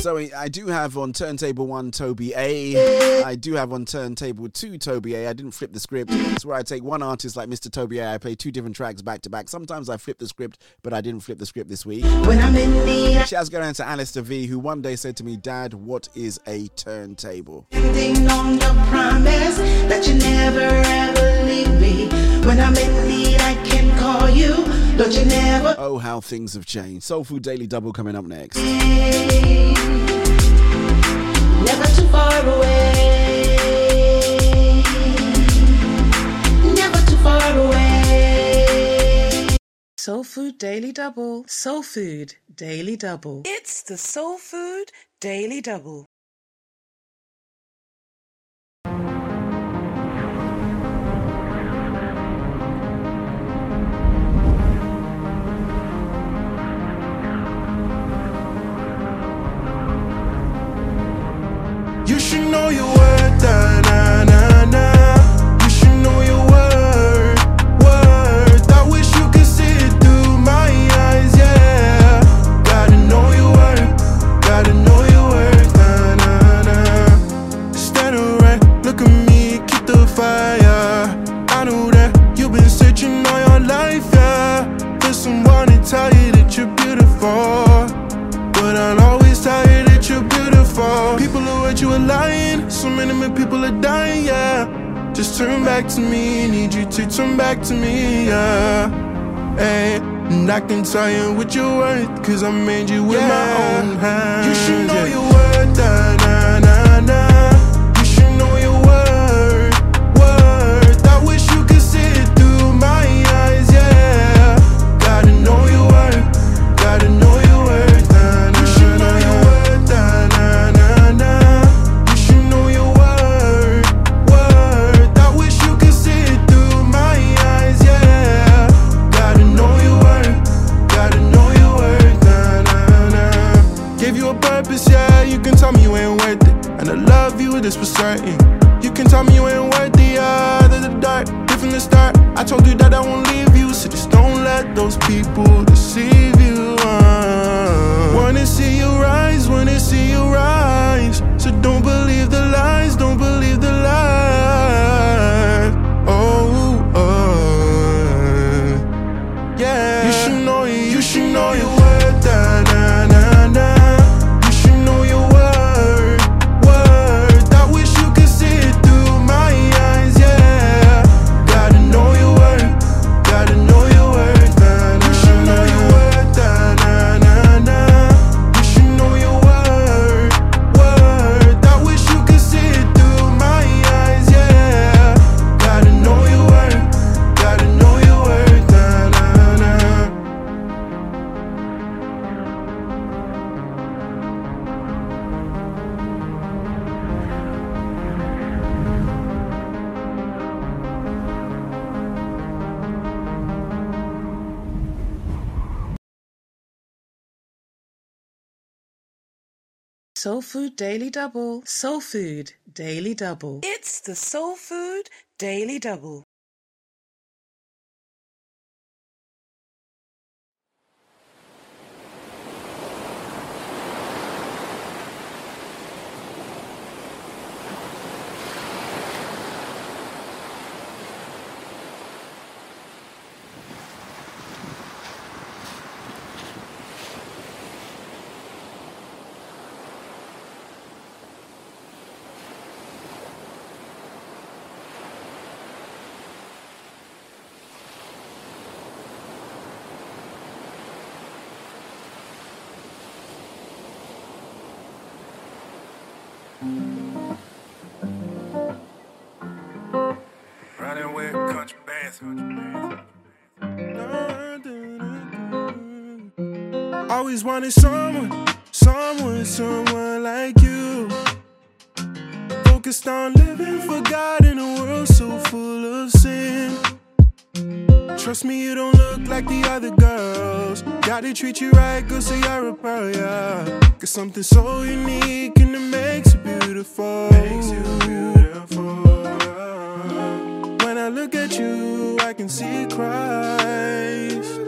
So I do have on turntable one Toby A. I do have on turntable two Toby A. I didn't flip the script. It's where I take one artist like Mr. Toby A. I play two different tracks back to back. Sometimes I flip the script, but I didn't flip the script. this week. When I'm in need, Shouts going out to Alistair V, who one day said to me, Dad, what is a turntable? depending on the promise that you never ever leave me. When I'm in need, I can call you. Don't you never Oh, how things have changed. Soul Food Daily Double coming up next. Soul Food Daily Double. Soul Food Daily Double. It's the Soul Food Daily Double. I wish you could see it through my eyes, yeah. Gotta know your worth, gotta know your worth. Stand look at me, keep the fire. I know that you've been searching all your life, yeah. Someone to tell you that you're beautiful. But I'll always tell you that you're beautiful. People hurt you were lying. So many people are dying, yeah. Just turn back to me. Need you to turn back to me, yeah. Hey, and I can tell you what you're worth. Cause I made you with my own hands. You should know your worth, da, you, this for certain. You can tell me you ain't worth the yeah, the dark. Right from the start, I told you that I won't leave you, so just don't let those people deceive you. uh. Wanna see you rise, wanna see you rise. Soul Food Daily Double. Soul Food Daily Double. It's the Soul Food Daily Double. Always wanted someone, someone, someone like you. Focused on living for God in a world so full of sin. Trust me, you don't look like the other girls. Gotta treat you right, girl, so you're a pearl, yeah. Cause something so unique and it makes you beautiful. Makes you beautiful. I look at you, I can see Christ.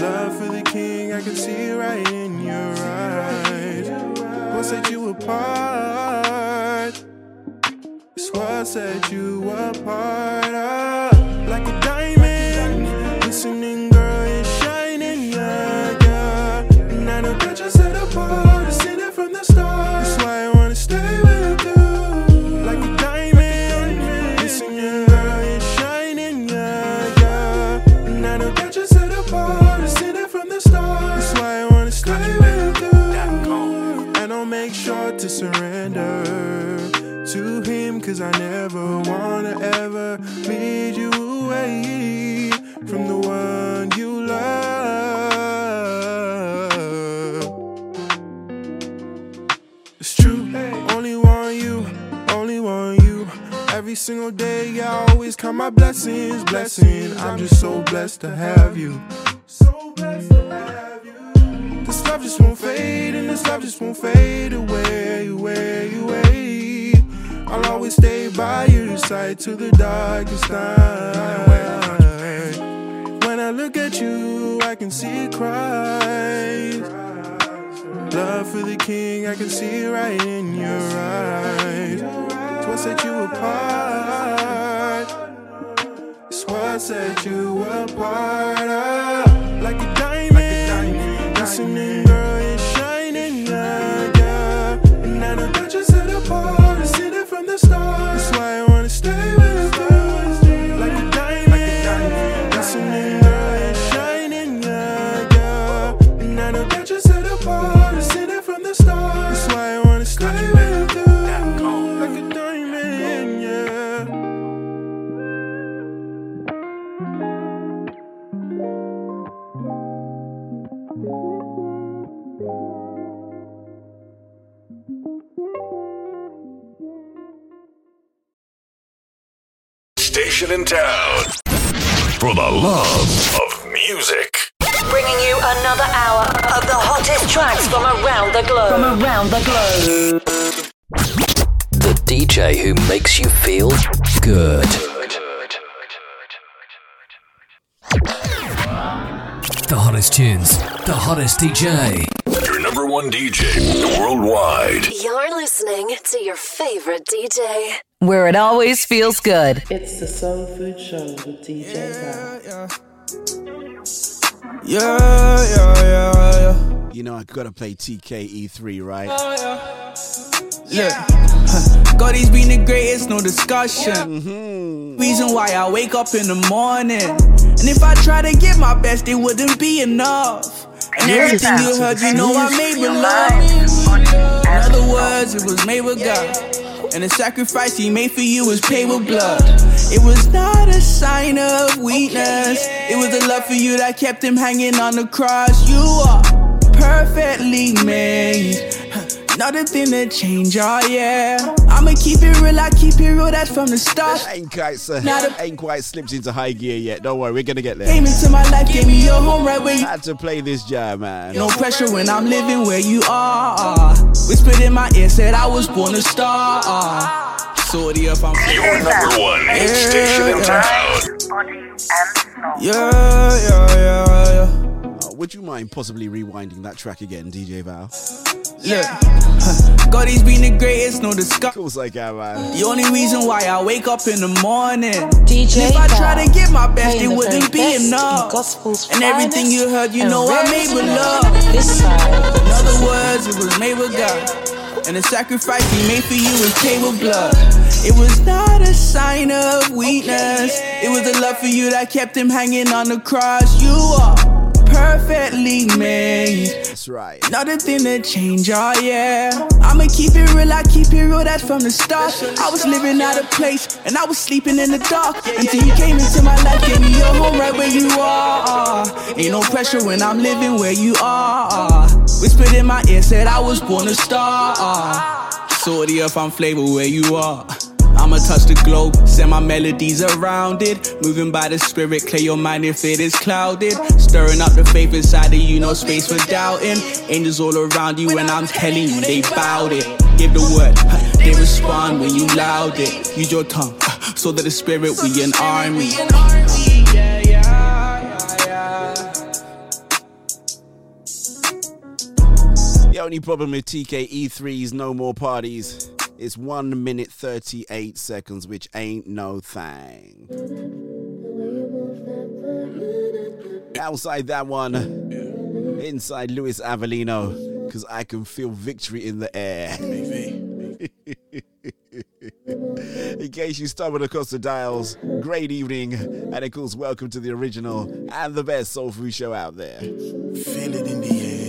Love for the King, I can see right in your eyes. What set you apart? It's what set you apart. Ah, surrender to Him, cause I never wanna ever lead you away from the one you love. It's true, only want you, only want you. Every single day, I always count my blessings, blessing. I'm just so blessed to have you. So blessed to have you. Love just won't fade, and this love just won't fade away, away, away. I'll always stay by your side to the darkest time. When I look at you, I can see Christ. Love for the King, I can see right in your eyes. It's what set you apart. It's what set you apart. Makes you feel good. The hottest tunes, the hottest DJ. Your number one DJ worldwide. You're listening to your favorite DJ. Where it always feels good. It's the Soul Food Show with DJ Val. Yeah, yeah, yeah, yeah. You know, I gotta play TKE3, right? Oh, yeah. God, he's been the greatest, no discussion. Mm-hmm. Reason why I wake up in the morning. And if I try to give my best, it wouldn't be enough. And You're everything you heard, you know I made with love. In other words, it was made with God. And the sacrifice he made for you was paid with blood. It was not a sign of weakness. It was the love for you that kept him hanging on the cross. You are perfectly made. Nothing to change, oh yeah. I'ma keep it real, I keep it real, that's from the start. Ain't quite, Not a- ain't quite slipped into high gear yet. Don't worry, we're gonna get there. Came into my life, gave me your home right where you. Had to play this jam, man. No pressure when I'm living where you are. Whispered in my ear, said I was born a star. Sorry if I'm Your number one hit station in town. Yeah, yeah, yeah, yeah. Would you mind possibly rewinding that track again, DJ Val? Look, huh, <laughs> God, he's been the greatest, no discuss. Of course I can, man. The only reason why I wake up in the morning. DJ And if I try to give my best, playing it wouldn't be enough. And everything you heard, you know I rarest made with love. This side. In other words, it was made with God. And the sacrifice he made for you was paid with blood. It was not a sign of weakness. It was the love for you that kept him hanging on the cross. You are perfectly made. That's right. Nothing to change, oh yeah. I'ma keep it real, I keep it real, that's from the start. I was living out of place, and I was sleeping in the dark. Until you came into my life, gave me your home right where you are. Ain't no pressure when I'm living where you are. Whispered in my ear, said I was born a star. Sorry if I'm flavor where you are. I'ma touch the globe, send my melodies around it. Moving by the spirit, clear your mind if it is clouded. Stirring up the faith inside of you, no space for doubting. Angels all around you, and I'm telling you, they bowed it. Give the word, they respond when you loud it. Use your tongue, so that the spirit we an army. The only problem with TKE3 is no more parties. It's 1 minute 38 seconds, which ain't no thing. Outside that one, inside Luis Avellino, because I can feel victory in the air. <laughs> In case you stumbled across the dials, great evening, and of course, welcome to the original and the best soul food show out there. Feel it in the air.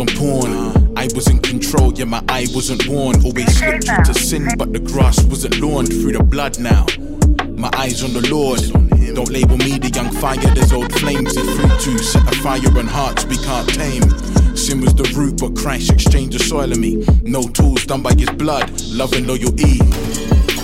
On porn. I was in control, yeah, my eye wasn't born. Always slipped into sin, but the grass wasn't lawned through the blood now. My eyes on the Lord. Don't label me the young fire, there's old flames he threw to. Set a fire on hearts we can't tame. Sin was the root, but Christ exchanged the soil of me. No tools done by his blood, love and loyalty.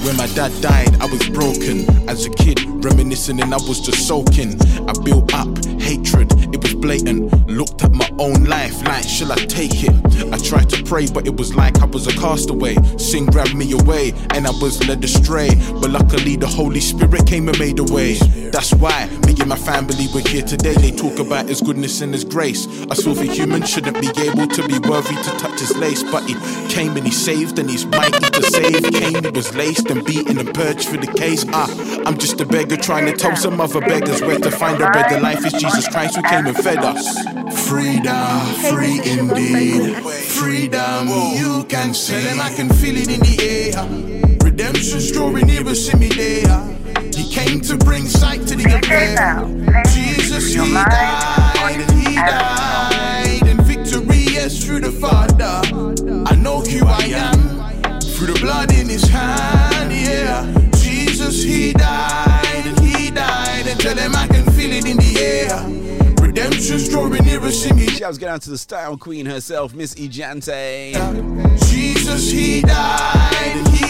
When my dad died, I was broken. As a kid, reminiscing and I was just soaking. I built up hatred, it was blatant. Looked at own life, like, shall I take it? I tried to pray, but it was like I was a castaway. Sin grabbed me away, and I was led astray. But luckily, the Holy Spirit came and made a way. That's why me and my family were here today. They talk about His goodness and His grace. A filthy human shouldn't be able to be worthy to touch His lace, but He came and He saved, and He's mighty to save. Came, He was laced and beaten and purged for the case. Ah, I'm just a beggar trying to tell some other beggars where to find a better life. Is Jesus Christ who came and fed us. Freedom, free indeed. Freedom, you can say them, I can feel it in the air. Redemption's drawing nearer, see me there. He came to bring sight to the impaired. Jesus, he died and he died. And victory is through the Father. I know who I am through the blood in his hand, he died and he died. And tell him I can feel it in the air. Redemption's drawing nearer, singing. Shouts get out to the style queen herself, Miss Ejante. Jesus, he died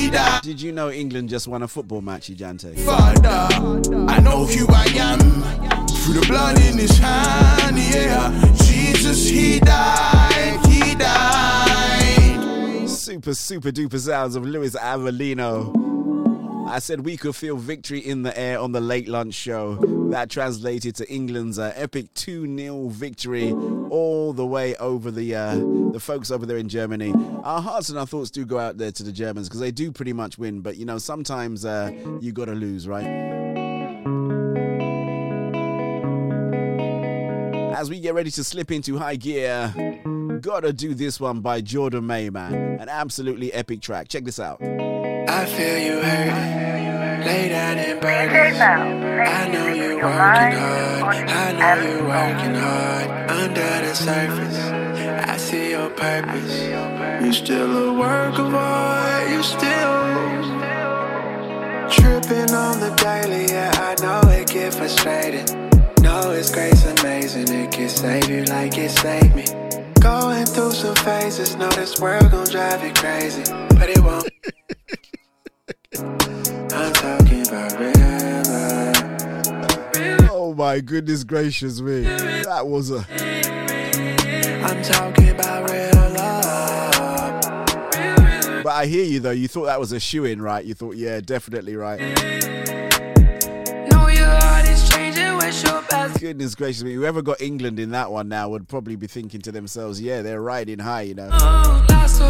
he died. Did you know England just won a football match, Ejante? Father, I know who I am through the blood in his hand, yeah. Jesus, he died, he died. Super, super duper sounds of Luis Avelino. I said we could feel victory in the air on the late lunch show. That translated to England's uh, epic 2 0 victory all the way over the uh, the folks over there in Germany. Our hearts and our thoughts do go out there to the Germans because they do pretty much win, but you know, sometimes uh, you gotta lose, right? As we get ready to slip into high gear, gotta do this one by Jordan May, man. An absolutely epic track. Check this out. I feel you hurt, lay down in burdens. I know you're working hard, I know you're working hard. Under the surface, I see your purpose. You still a work of art, you still tripping on the daily. Yeah, I know it get frustrating. Know it's grace amazing, it can save you like it saved me. Going through some phases, know this world gon' drive you crazy, but it won't. <laughs> Oh my goodness gracious me. That was a. I'm talking about real love. But I hear you though. You thought that was a shoe in, right? You thought, yeah, definitely right. Know your heart is changing with your best. Goodness gracious me. Whoever got England in that one now would probably be thinking to themselves, yeah, they're riding high, you know. Oh, lost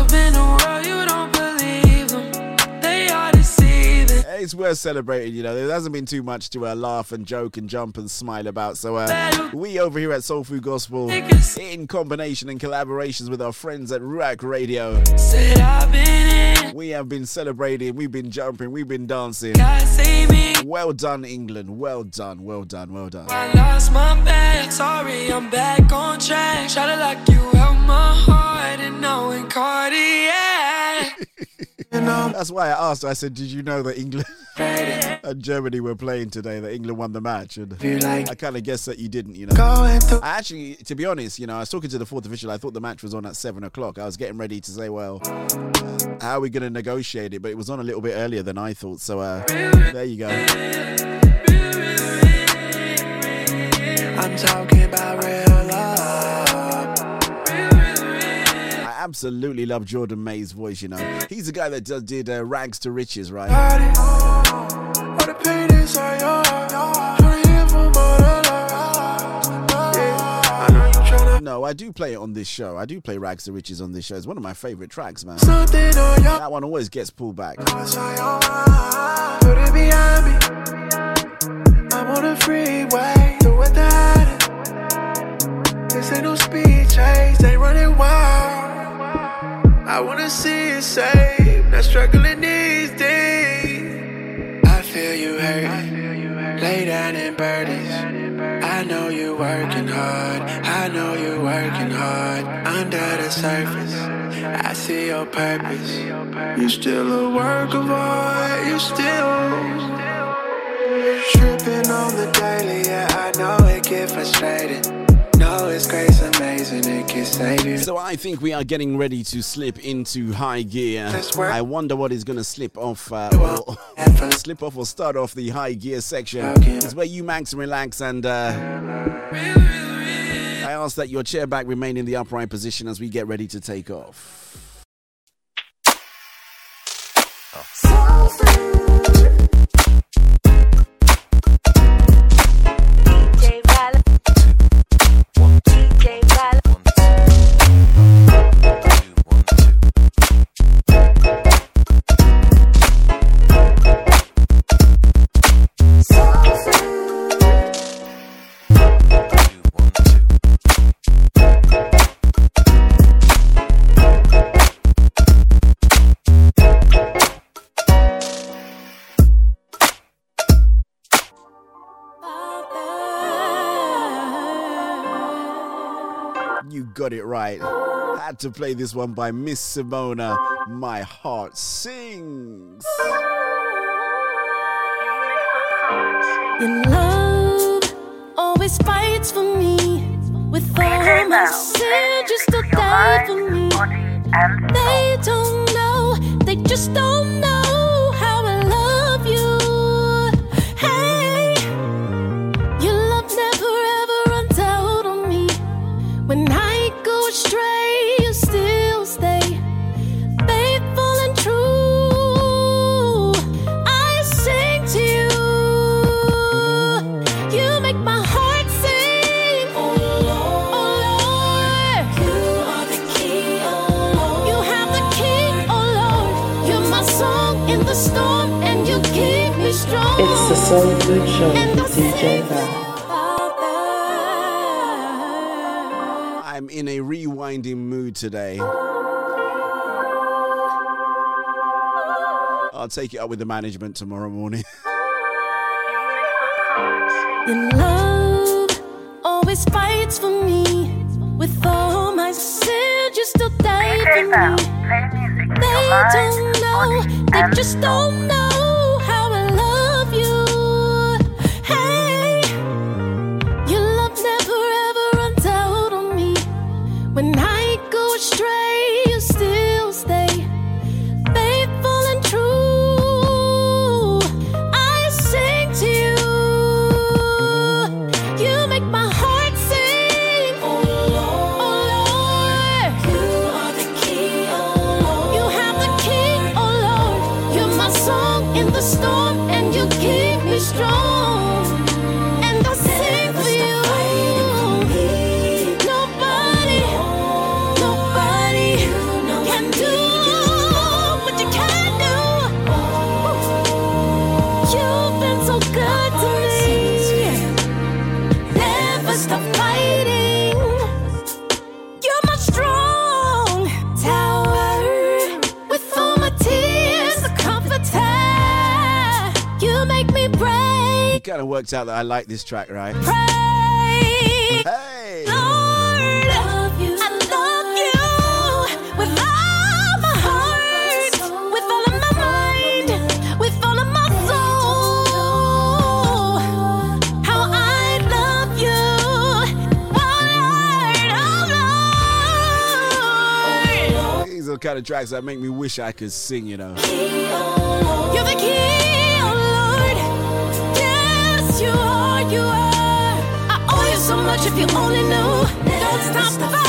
It's worth celebrating, you know. There hasn't been too much to uh, laugh and joke and jump and smile about. So, uh, we over here at Soul Food Gospel, in combination and collaborations with our friends at Ruach Radio, Said I've been in. we have been celebrating, we've been jumping, we've been dancing. God save me. Well done, England. Well done, well done, well done. I lost my bag. Sorry, I'm back on track. Try to lock you out my heart and knowing cardiac. <laughs> <laughs> That's why I asked. I said, "Did you know that England <laughs> and Germany were playing today? That England won the match?" And I kind of guessed that you didn't. You know, I actually, to be honest, you know, I was talking to the fourth official. I thought the match was on at seven o'clock. I was getting ready to say, "Well, how are we going to negotiate it?" But it was on a little bit earlier than I thought. So uh, there you go. I'm talking about real love. Absolutely love Jordan May's voice. You know, he's the guy that does, did uh, "Rags to Riches," right? What the pain is on your heart. Tryna hear from all the love. Yeah, I know you tryna. No, I do play it on this show. I do play Rags to Riches on this show. It's one of my favorite tracks, man. Something on your That one always gets pulled back. What's on your mind? Put it behind me. I'm on the freeway, do without. This ain't no speed chase, they running wild. I wanna see you safe, not struggling these days. I feel you hurt, lay down in burdens. I know you're working hard, I know you're working hard. Under the surface, I see your purpose. You're still a work of art, you're still. Tripping on the daily, yeah, I know it get frustrated. So I think we are getting ready to slip into high gear. I wonder what is going to slip off, uh, or <laughs> <laughs> slip off or start off the high gear section. It's where you max and relax and. Uh, I ask that your chair back remain in the upright position as we get ready to take off. You got it right. Had to play this one by Miss Simona. My heart sings. Your love always fights for me. With all my sin, you still die for me. They don't know, they just don't know Soul Food Show with DJ Val. I'm in a rewinding mood today. I'll take it up with the management tomorrow morning. <laughs> Your love always fights for me. With all my sin, you still die for me. They don't know, they just don't know break. It kind of works out that I like this track, right? Hey. Lord, I love you with all my heart, with all of my mind, with all of my soul. How I love you, oh Lord, oh Lord. These are the kind of tracks that make me wish I could sing, you know. You are. I owe you so much if you only knew. Don't stop fighting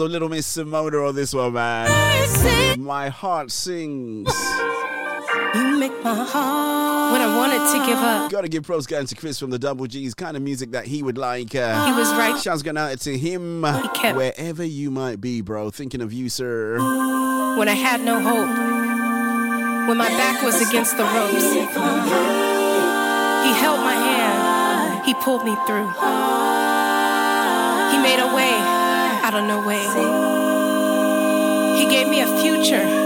Sounds a little Miss Simona on this one, man. My heart sings. You make my heart when I wanted to give up. Gotta give pros going to Chris from the Double G's, kind of music that he would like. Uh, He was right. Shouts going out to him, kept- wherever you might be, bro. Thinking of you, sir. When I had no hope. When my back was against the ropes. He held my hand. He pulled me through. He made a way out of no way. He gave me a future.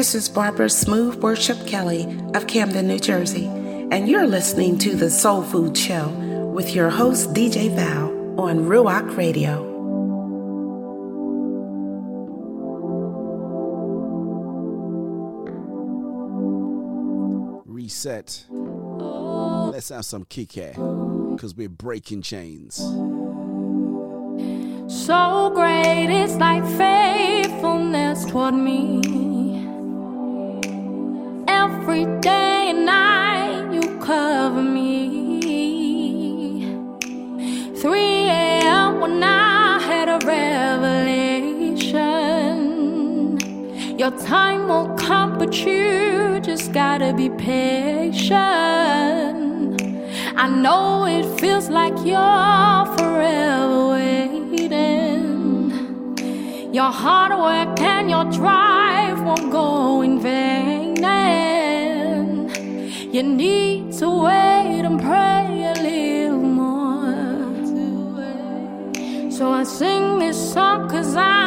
This is Barbara Smooth Worship Kelly of Camden, New Jersey, and you're listening to The Soul Food Show with your host, DJ Val, on Ruach Radio. Reset. Let's have some kick here, because we're breaking chains. So great, it's like faithfulness toward me. Every day and night, you cover me. 3 a.m. when I had a revelation. Your time will come, but you just gotta be patient. I know it feels like you're forever waiting. Your hard work and your drive won't go in vain. To wait and pray a little more. So I sing this song cause I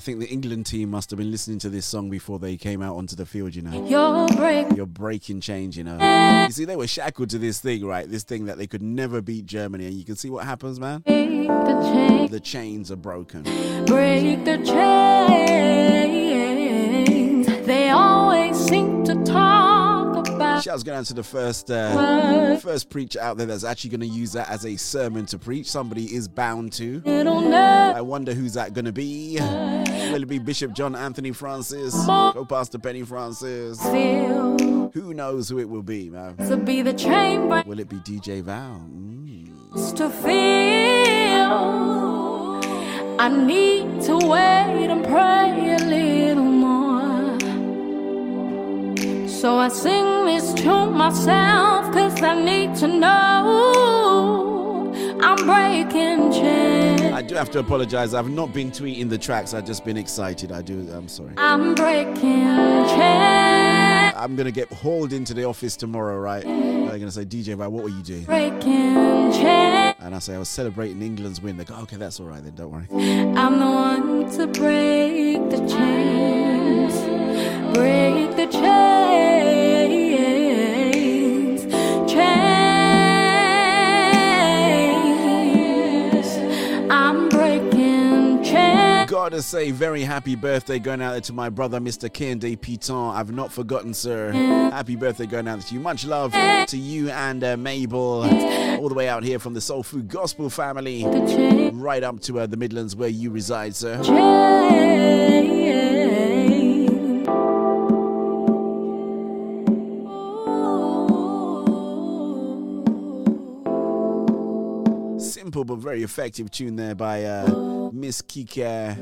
I think the England team must have been listening to this song before they came out onto the field, you know. You're breaking. You're breaking change, you know. You see, they were shackled to this thing, right? This thing that they could never beat Germany. And you can see what happens, man. the chains. The chains are broken. break the chains. They always seem to talk about. Shouts going out to the first uh, first preacher out there that's actually going to use that as a sermon to preach. Somebody is bound to. I wonder who's that going to be. Will it be Bishop John Anthony Francis? Go Pastor Penny Francis? Who knows who it will be, man? to be the chain break Will it be DJ Val? Mm. to feel. I need to wait and pray a little more. So I sing this to myself, cause I need to know I'm breaking chains. I do have to apologize. I've not been tweeting the tracks. I've just been excited. I do. I'm sorry. I'm breaking chains. I'm gonna get hauled into the office tomorrow, right? They're gonna say, DJ, Val, what were you doing? Breaking chains. And I say I was celebrating England's win. They go, okay, that's all right then. Don't worry. I'm the one to break the chains. Break the chains. Chains. I'm breaking chains. Gotta say, very happy birthday going out there to my brother, Mr. Kende Piton. I've not forgotten, sir. Happy birthday going out there to you. Much love to you and uh, Mabel, all the way out here from the Soul Food Gospel family, right up to uh, the Midlands where you reside, sir. Simple but very effective tune there by uh, Miss Kika.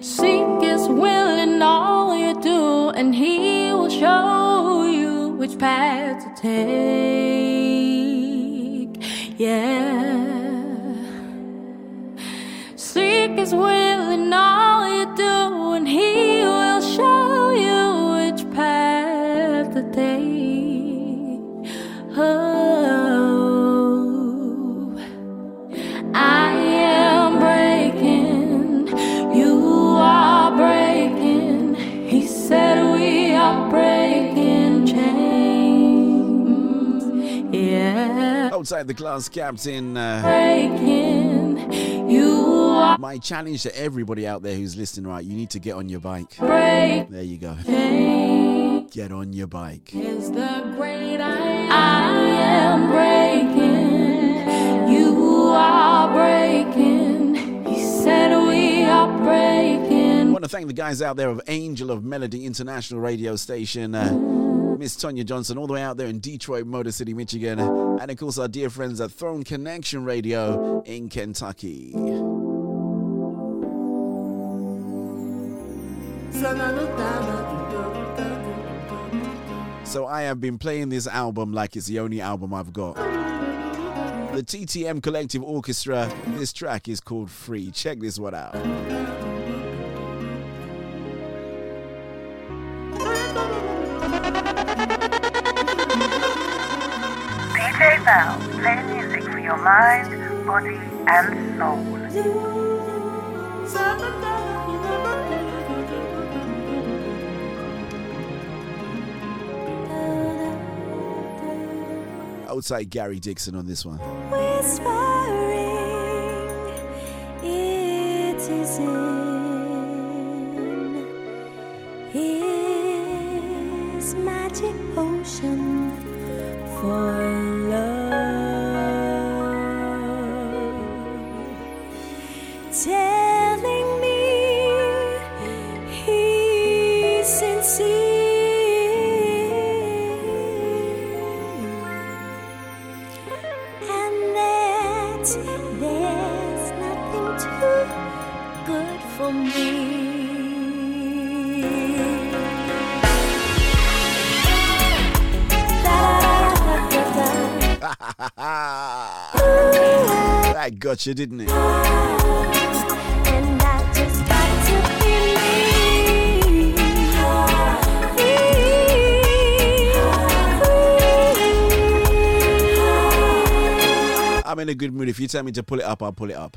Seek His will in all you do, and He will show you which path to take. Yeah. Seek His will in all Outside the class captain. Uh, breaking. You are my challenge to everybody out there who's listening, right? You need to get on your bike. break. There you go. Get on your bike. Is the great I, I am breaking. Thank the guys out there of Angel of Melody International Radio Station, uh, Miss Tonya Johnson, all the way out there in Detroit, Motor City, Michigan, and of course our dear friends at Throne Connection Radio in Kentucky. So I have been playing this album like it's the only album I've got. The TTM Collective Orchestra. This track is called Free. Check this one out. DJ Val, playing music for your mind, body, and soul. Outside Gary Dixon on this one. Got you, didn't it? I just got to I'm in a good mood. If you tell me to pull it up, I'll pull it up.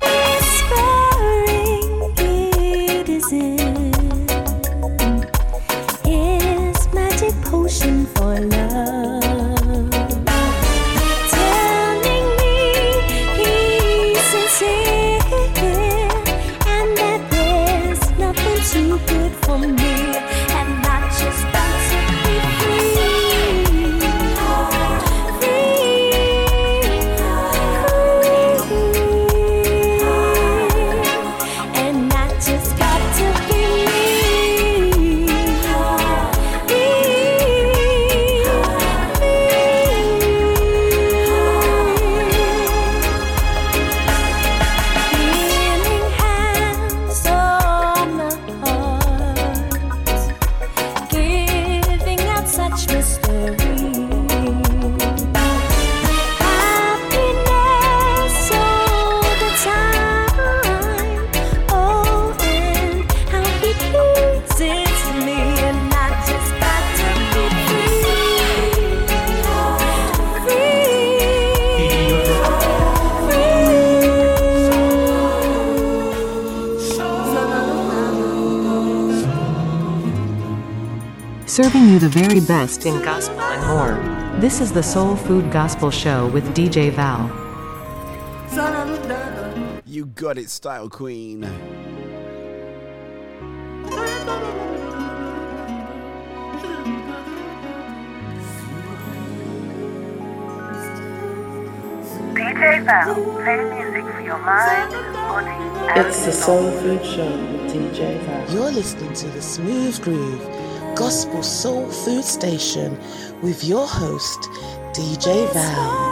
The very best in gospel and more. This is the Soul Food Gospel Show with DJ Val. You got it, Style Queen. DJ Val, play music for your mind, body, and It's the Soul Food Show with DJ Val. You're listening to the Smooth Groove Gospel Soul Food Station with your host, DJ Val.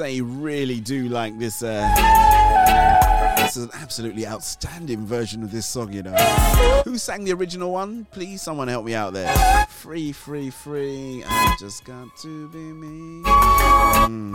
Say, really do like this. Uh, this is an absolutely outstanding version of this song, you know. Who sang the original one? Please, someone help me out there. Free, free, free. I just got to be me. Mm.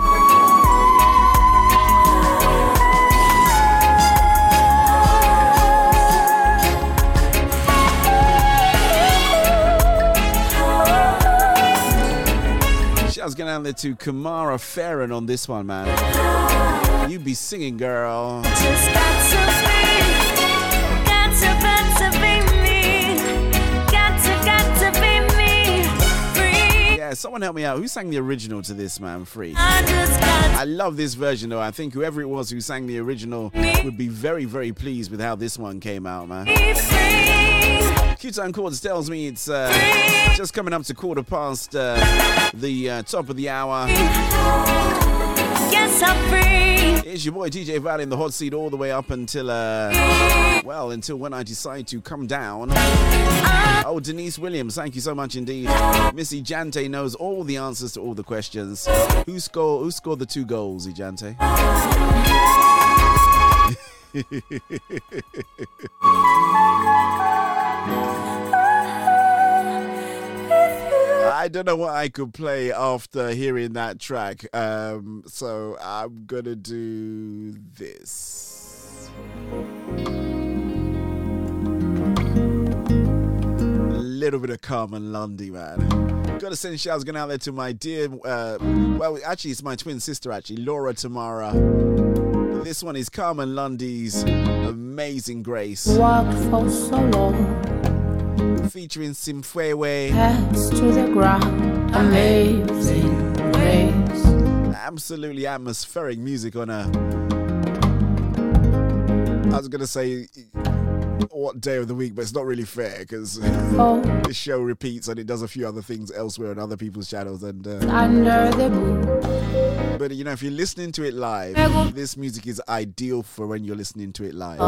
Shouts going out there to Kamara Farron on this one, man. You be singing, girl. Yeah, someone help me out. Who sang the original to this, man? Free. I I love this version, though. I think whoever it was who sang the original would be very, very pleased with how this one came out, man. to be free. Q-Time Chords tells me it's uh, just coming up to quarter past uh, the uh, top of the hour. It's your boy DJ Val in the hot seat all the way up until, uh, well, until when I decide to come down. Oh, Denise Williams, thank you so much indeed. Missy Jante knows all the answers to all the questions. Who scored? Who scored the two goals, Ijante? <laughs> I don't know what I could play after hearing that track, um, so I'm gonna do this. A little bit of Carmen Lundy, man. Gotta send shouts going out there to my dear, uh, well, actually, it's my twin sister, actually, Laura Tamara. This one is Carmen Lundy's Amazing Grace. Walked for so long featuring Simfwewe. Hands to the ground, amazing grace. Absolutely atmospheric music on a. I was gonna say what day of the week, but it's not really fair because Oh. <laughs> this show repeats and it does a few other things elsewhere on other people's channels. And uh, Under the moon, but you know, if you're listening to it live, this music is ideal for when you're listening to it live.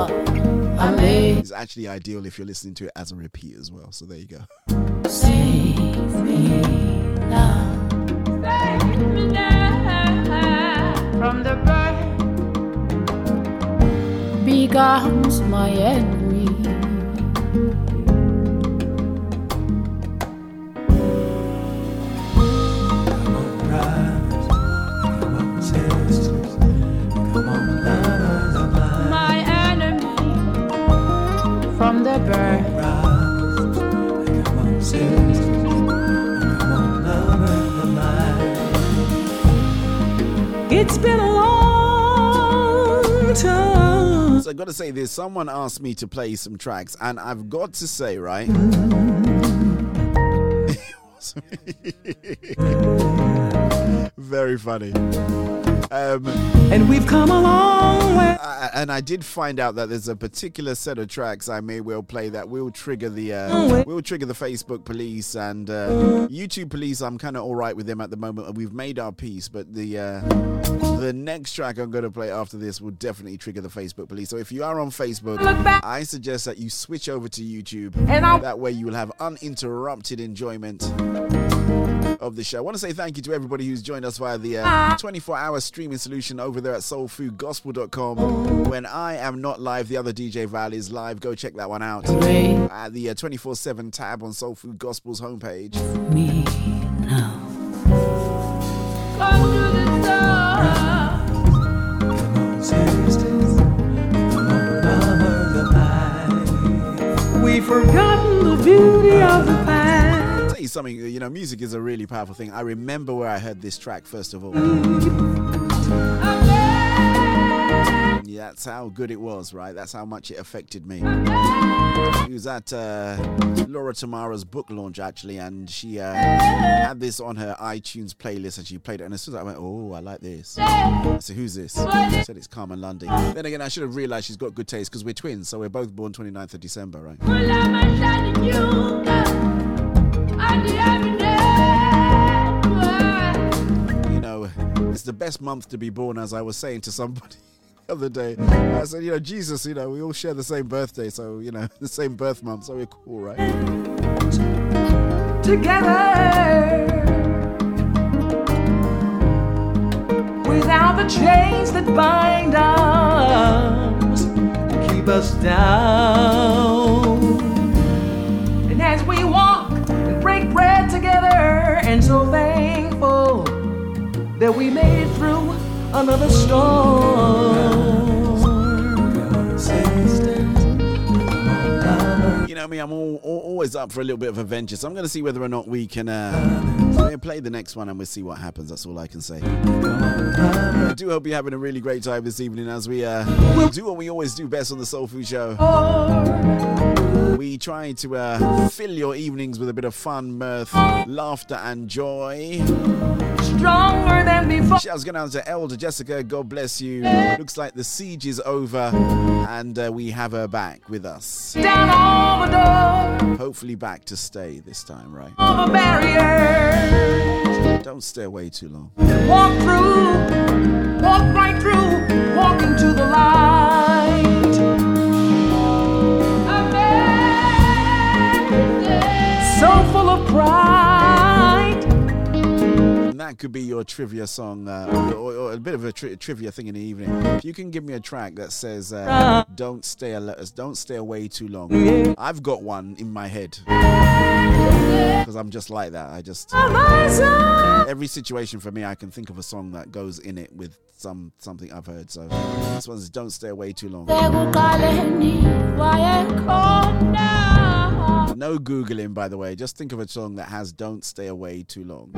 amazing. It's actually ideal if you're listening to it as a repeat as well. So there you go. Save me now. Save me now. From the birth becomes my enemy. It's been a long time. So I got to say this. Someone asked me to play some tracks, and I've got to say, right. Very funny. Um, And we've come a long way. I- and I did find out that there's a particular set of tracks I may well play that will trigger the uh, will trigger the Facebook police and uh, YouTube police. I'm kind of all right with them at the moment. We've made our peace, but the uh, the next track I'm going to play after this will definitely trigger the Facebook police. So if you are on Facebook, I suggest that you switch over to YouTube. And I'll- that way you will have uninterrupted enjoyment of the show. I want to say thank you to everybody who's joined us via the uh, ah. 24 hour streaming solution over there at soulfoodgospel.com. When I am not live, the other DJ Val is live. Go check that one out at the uh, 24 7 tab on Soul Food Gospel's homepage. Me now. Come to the door. We've forgotten the beauty of the past. Something, you know, music is a really powerful thing. I remember where I heard this track first of all. Yeah, that's how good it was, right? That's how much it affected me. It was at uh, Laura Tamara's book launch, actually, and she uh, had this on her iTunes playlist and she played it. And as soon as I went, Oh, I like this. Said, Who's this? Said, It's Carmen Lundy. Then again, I should have realized she's got good taste because we're twins, so we're both born 29th of December, right? You know, it's the best month to be born, as I was saying to somebody <laughs> the other day. I said, you know, Jesus, you know, we all share the same birthday, so, you know, <laughs> the same birth month, so we're cool, right? Together. Without the chains that bind us, keep us down. And as we walk bread together, and so thankful that we made through another storm. You know me, I'm all, all, always up for a little bit of adventure, so I'm going to see whether or not we can uh, play the next one and we'll see what happens. That's all I can say. I do hope you're having a really great time this evening as we uh, do what we always do best on the Soul Food Show. We try to uh, fill your evenings with a bit of fun, mirth, laughter, and joy. Stronger than before. Shouts going out to Elder Jessica. God bless you. Looks like the siege is over and uh, we have her back with us. Down all the doors, Hopefully back to stay this time, right? all barriers. Don't stay away too long. Walk through, walk right through, walk into the light. So full of pride. And that could be your trivia song, uh, or, or a bit of a tri- trivia thing in the evening. If you can give me a track that says uh, "Don't stay al- don't stay away too long," I've got one in my head because I'm just like that. I just every situation for me, I can think of a song that goes in it with some something I've heard. So this one's "Don't stay away too long." No googling, by the way. Just think of a song that has "Don't stay away too long."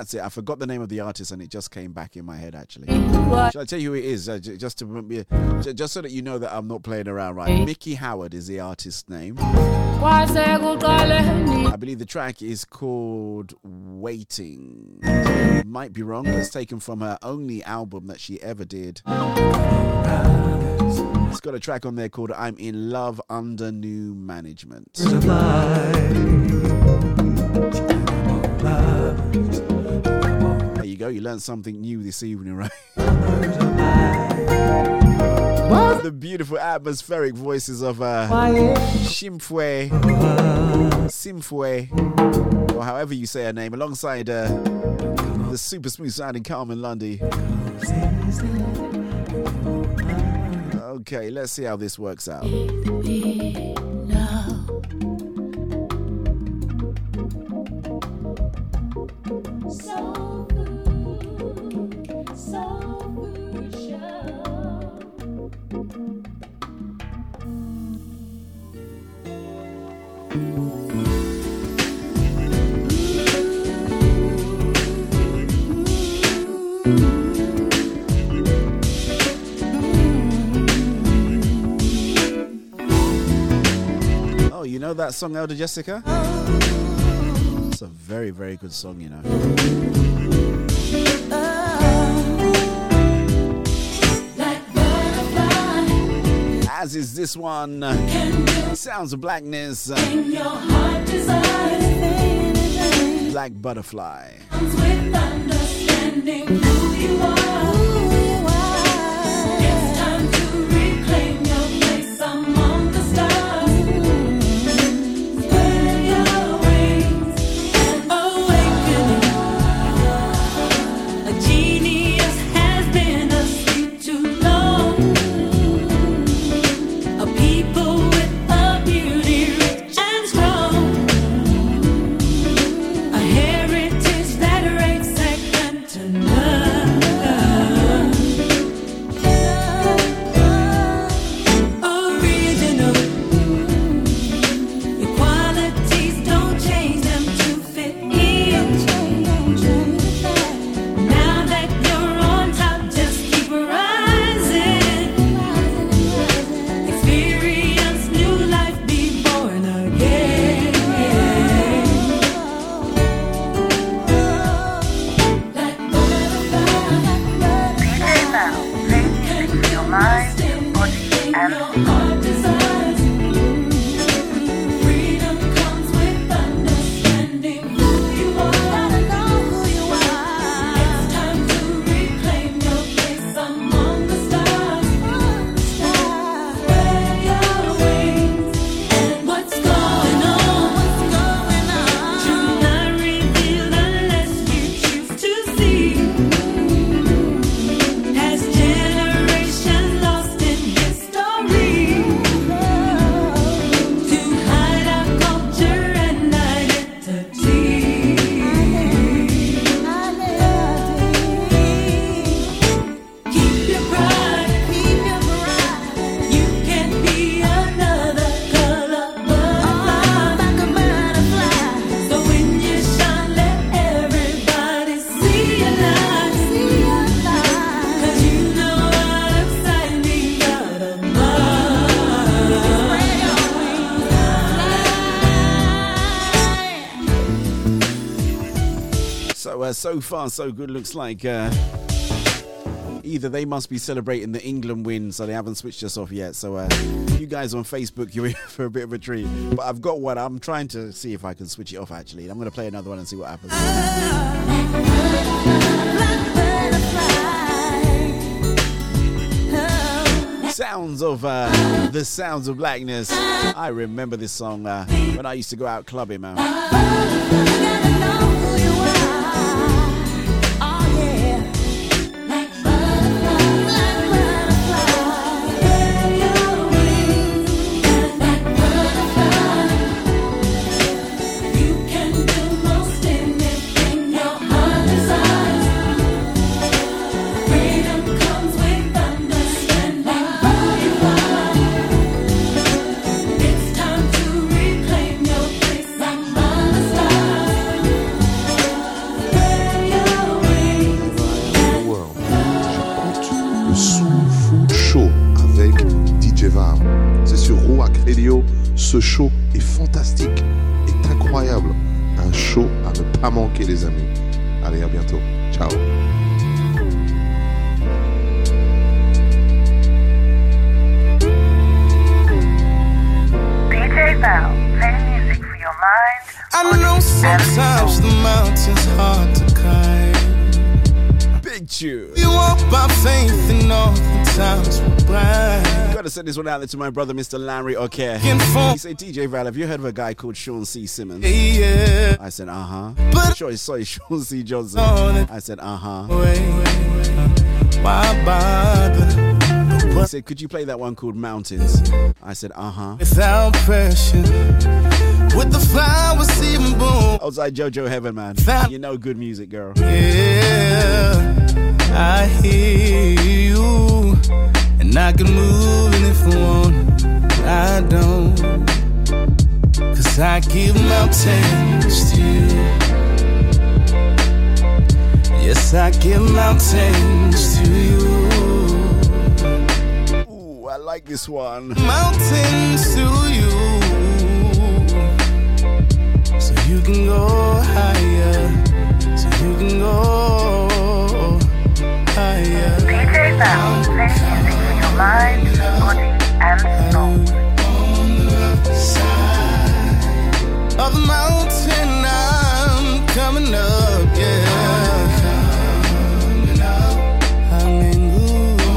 That's it. I forgot the name of the artist and it just came back in my head actually. Shall I tell you who it is? Uh, j- just to be, j- just so that you know that I'm not playing around, right? Miki Howard is the artist's name. I believe the track is called Waiting. Might be wrong, but it's taken from her only album that she ever did. It's got a track on there called I'm in Love Under New Management. Go, you learned something new this evening, right? The beautiful atmospheric voices of uh, Shimfwe, Simfwe, or however you say her name, alongside uh, the super smooth sounding Carmen Lundy. Okay, let's see how this works out. That song, Elder Jessica? It's a very, very good song, you know. As is this one, Sounds of Blackness, Black Butterfly. Uh, so far, so good. Looks like uh, either they must be celebrating the England win, so they haven't switched us off yet. So, uh, you guys on Facebook, <laughs> you're in for a bit of a treat. But I've got one. I'm trying to see if I can switch it off actually. I'm going to play another one and see what happens. Sounds of uh, the sounds of blackness. I remember this song uh, when I used to go out clubbing, man. Ce show est fantastique, est incroyable. Un show à ne pas manquer, les amis. Allez, à bientôt. Ciao. DJ Val, playing music for your mind. I know sometimes the mountain's hard to climb. Big tune. You walk by faith and all the times were blind. Gotta send this one out there to my brother, Mr. Larry O'Care. He said, DJ Val, have you heard of a guy called Sean C. Simmons? Yeah. I said, uh huh. Sorry, sorry, <laughs> Sean C. Johnson. I said, uh huh. Why bother? He said, could you play that one called Mountains? I said, uh huh. Without pressure, with the flowers even bloom. Outside JoJo Heaven, man. You know good music, girl. Yeah, I hear you, and I can move and if I want, I don't. Cause I give mountains to you. Yes, I give mountains to you. Ooh, I like this one. Mountains to you. So you can go higher. So you can go DJ Val, playing music for your mind, body, and soul. Of the mountain, I'm coming up, yeah. Coming up. Hallelujah.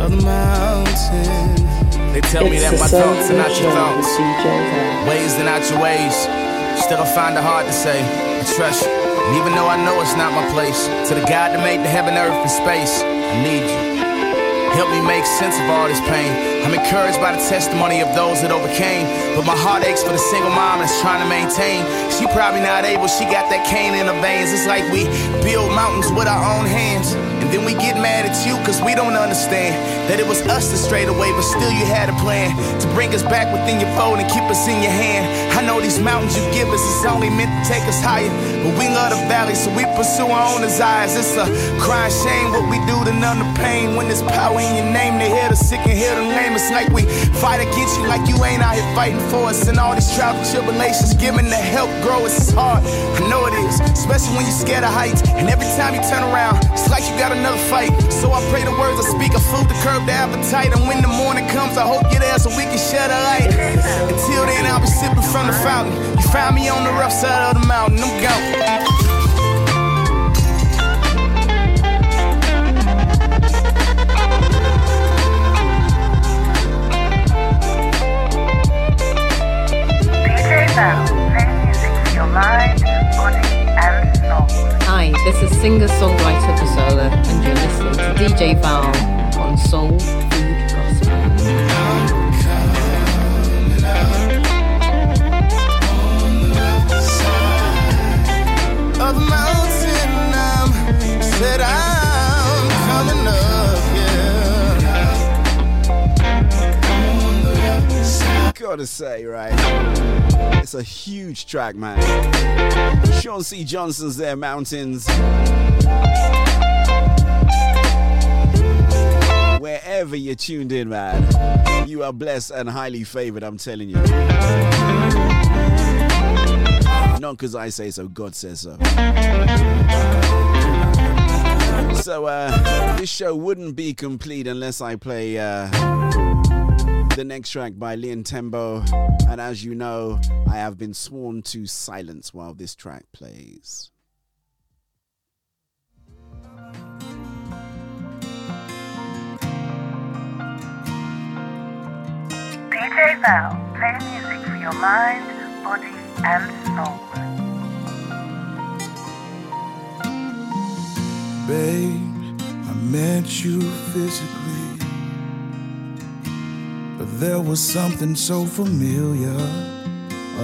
Of the mountain. They tell me that my thoughts are not your thoughts. with DJ Val. Ways are not your ways. Still, I find it hard to say. I trust you. And even though I know it's not my place, to the God that made the heaven, earth, and space, I need you. Help me make sense of all this pain. I'm encouraged by the testimony of those that overcame. But my heart aches for the single mom that's trying to maintain. She probably not able, she got that cane in her veins. It's like we build mountains with our own hands. Then we get mad at you cause we don't understand that it was us that strayed away, but still you had a plan to bring us back within your fold and keep us in your hand. I know these mountains you give us is only meant to take us higher, but we love the valley, so we pursue our own desires. It's a crying shame what we do to numb the pain when there's power in your name. They hear the sick and hear the lame. It's like we fight against you like you ain't out here fighting for us. And all these trials and tribulations, giving the help grow is hard. I know it is, especially when you're scared of heights. And every time you turn around, it's like you got another fight. So I pray the words I speak are food to curb the appetite. And when the morning comes, I hope you're there so we can share the light. Until then, I'll be sipping from the fountain. You found me on the rough side of the mountain. I'm gone. Val, playing music for your mind. Hi, this is singer songwriter Basola, and you're listening to DJ Val on Soul Gotta say, right? It's a huge track, man. Sean C. Johnson's there, Mountains. Wherever you're tuned in, man, you are blessed and highly favored, I'm telling you. Not because I say so, God says so. So, uh, this show wouldn't be complete unless I play uh, the next track by Leon Timbo. And as you know, I have been sworn to silence while this track plays. DJ Val, playing music for your mind, body, and soul. Babe, I met you physically, but there was something so familiar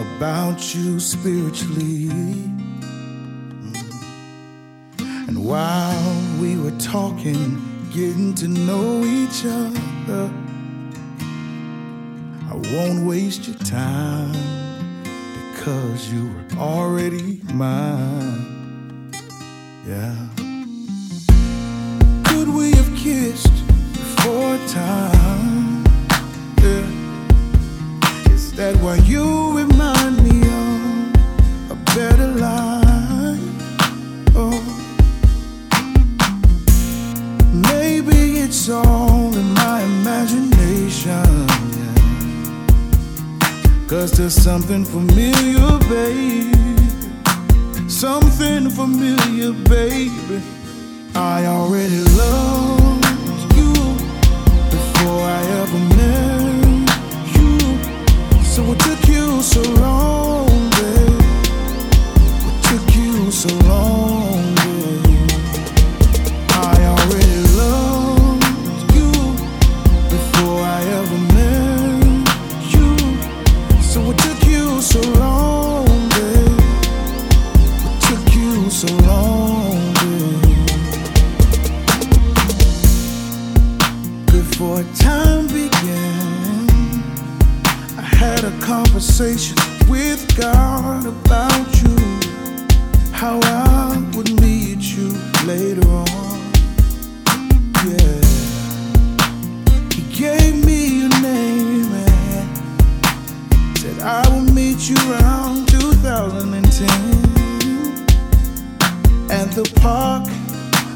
about you spiritually. And while we were talking, getting to know each other, I won't waste your time because you were already mine. Yeah. Could we have kissed before time. That why you remind me of a better life? Oh. Maybe it's all in my imagination. Yeah. Cause there's something familiar, baby. Something familiar, baby. I already loved you before I ever met. So what took you so long, babe? What took you so long, conversation with God about you. How I would meet you later on. Yeah. He gave me your name and said I will meet you around 2010 at the park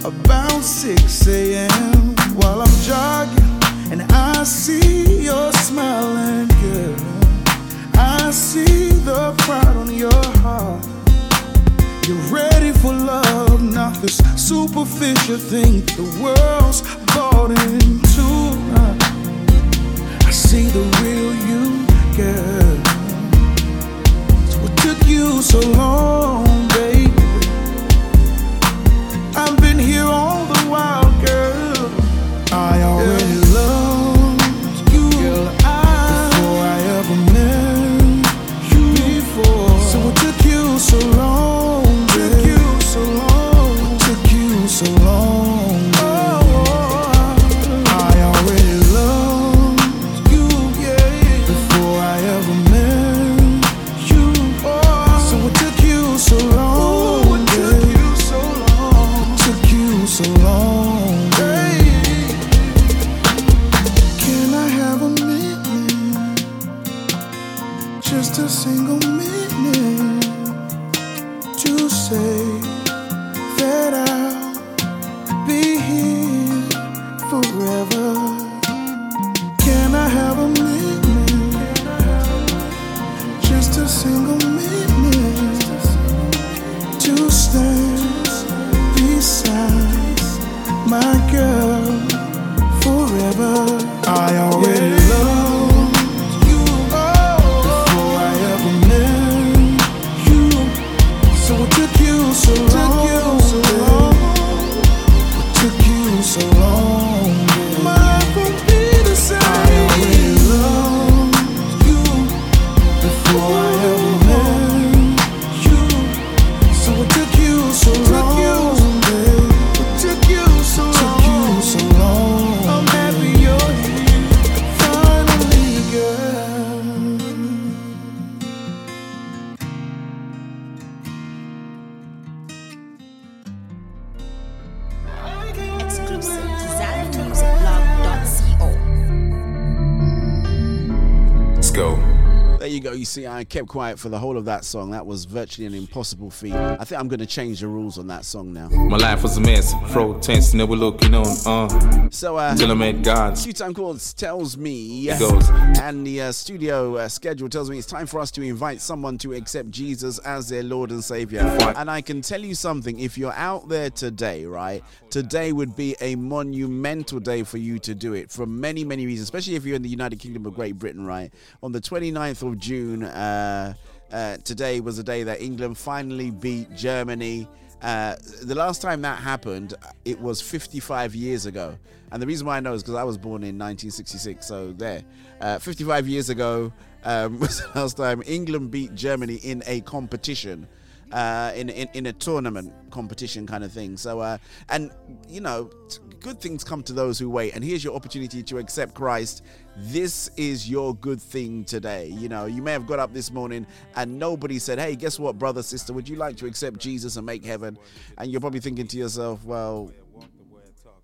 about 6 a.m. while I'm jogging and I see your smiling girl. See the pride on your heart. You're ready for love, not this superficial thing the world's bought into. I see the real you, girl. So what took you so long, baby? I've been here all the while, girl. I already forever. See, I kept quiet for the whole of that song. That was virtually an impossible feat. I think I'm going to change the rules on that song now. My life was a mess, fro tense, never looking on. Uh, So, uh, till I met God. Q Time Chords tells me, It goes. and the uh, studio uh, schedule tells me it's time for us to invite someone to accept Jesus as their Lord and Savior. And I can tell you something if you're out there today, right, today would be a monumental day for you to do it for many, many reasons, especially if you're in the United Kingdom of Great Britain, right? On the 29th of June, uh, uh, today was the day that England finally beat Germany. Uh, the last time that happened, it was 55 years ago. And the reason why I know is because I was born in 1966. So there, uh, 55 years ago um, <laughs> was the last time England beat Germany in a competition. Uh, in, in in a tournament competition kind of thing. So, uh, and you know, good things come to those who wait. And here's your opportunity to accept Christ. This is your good thing today. You know, you may have got up this morning and nobody said, "Hey, guess what, brother, sister? Would you like to accept Jesus and make heaven?" And you're probably thinking to yourself, "Well,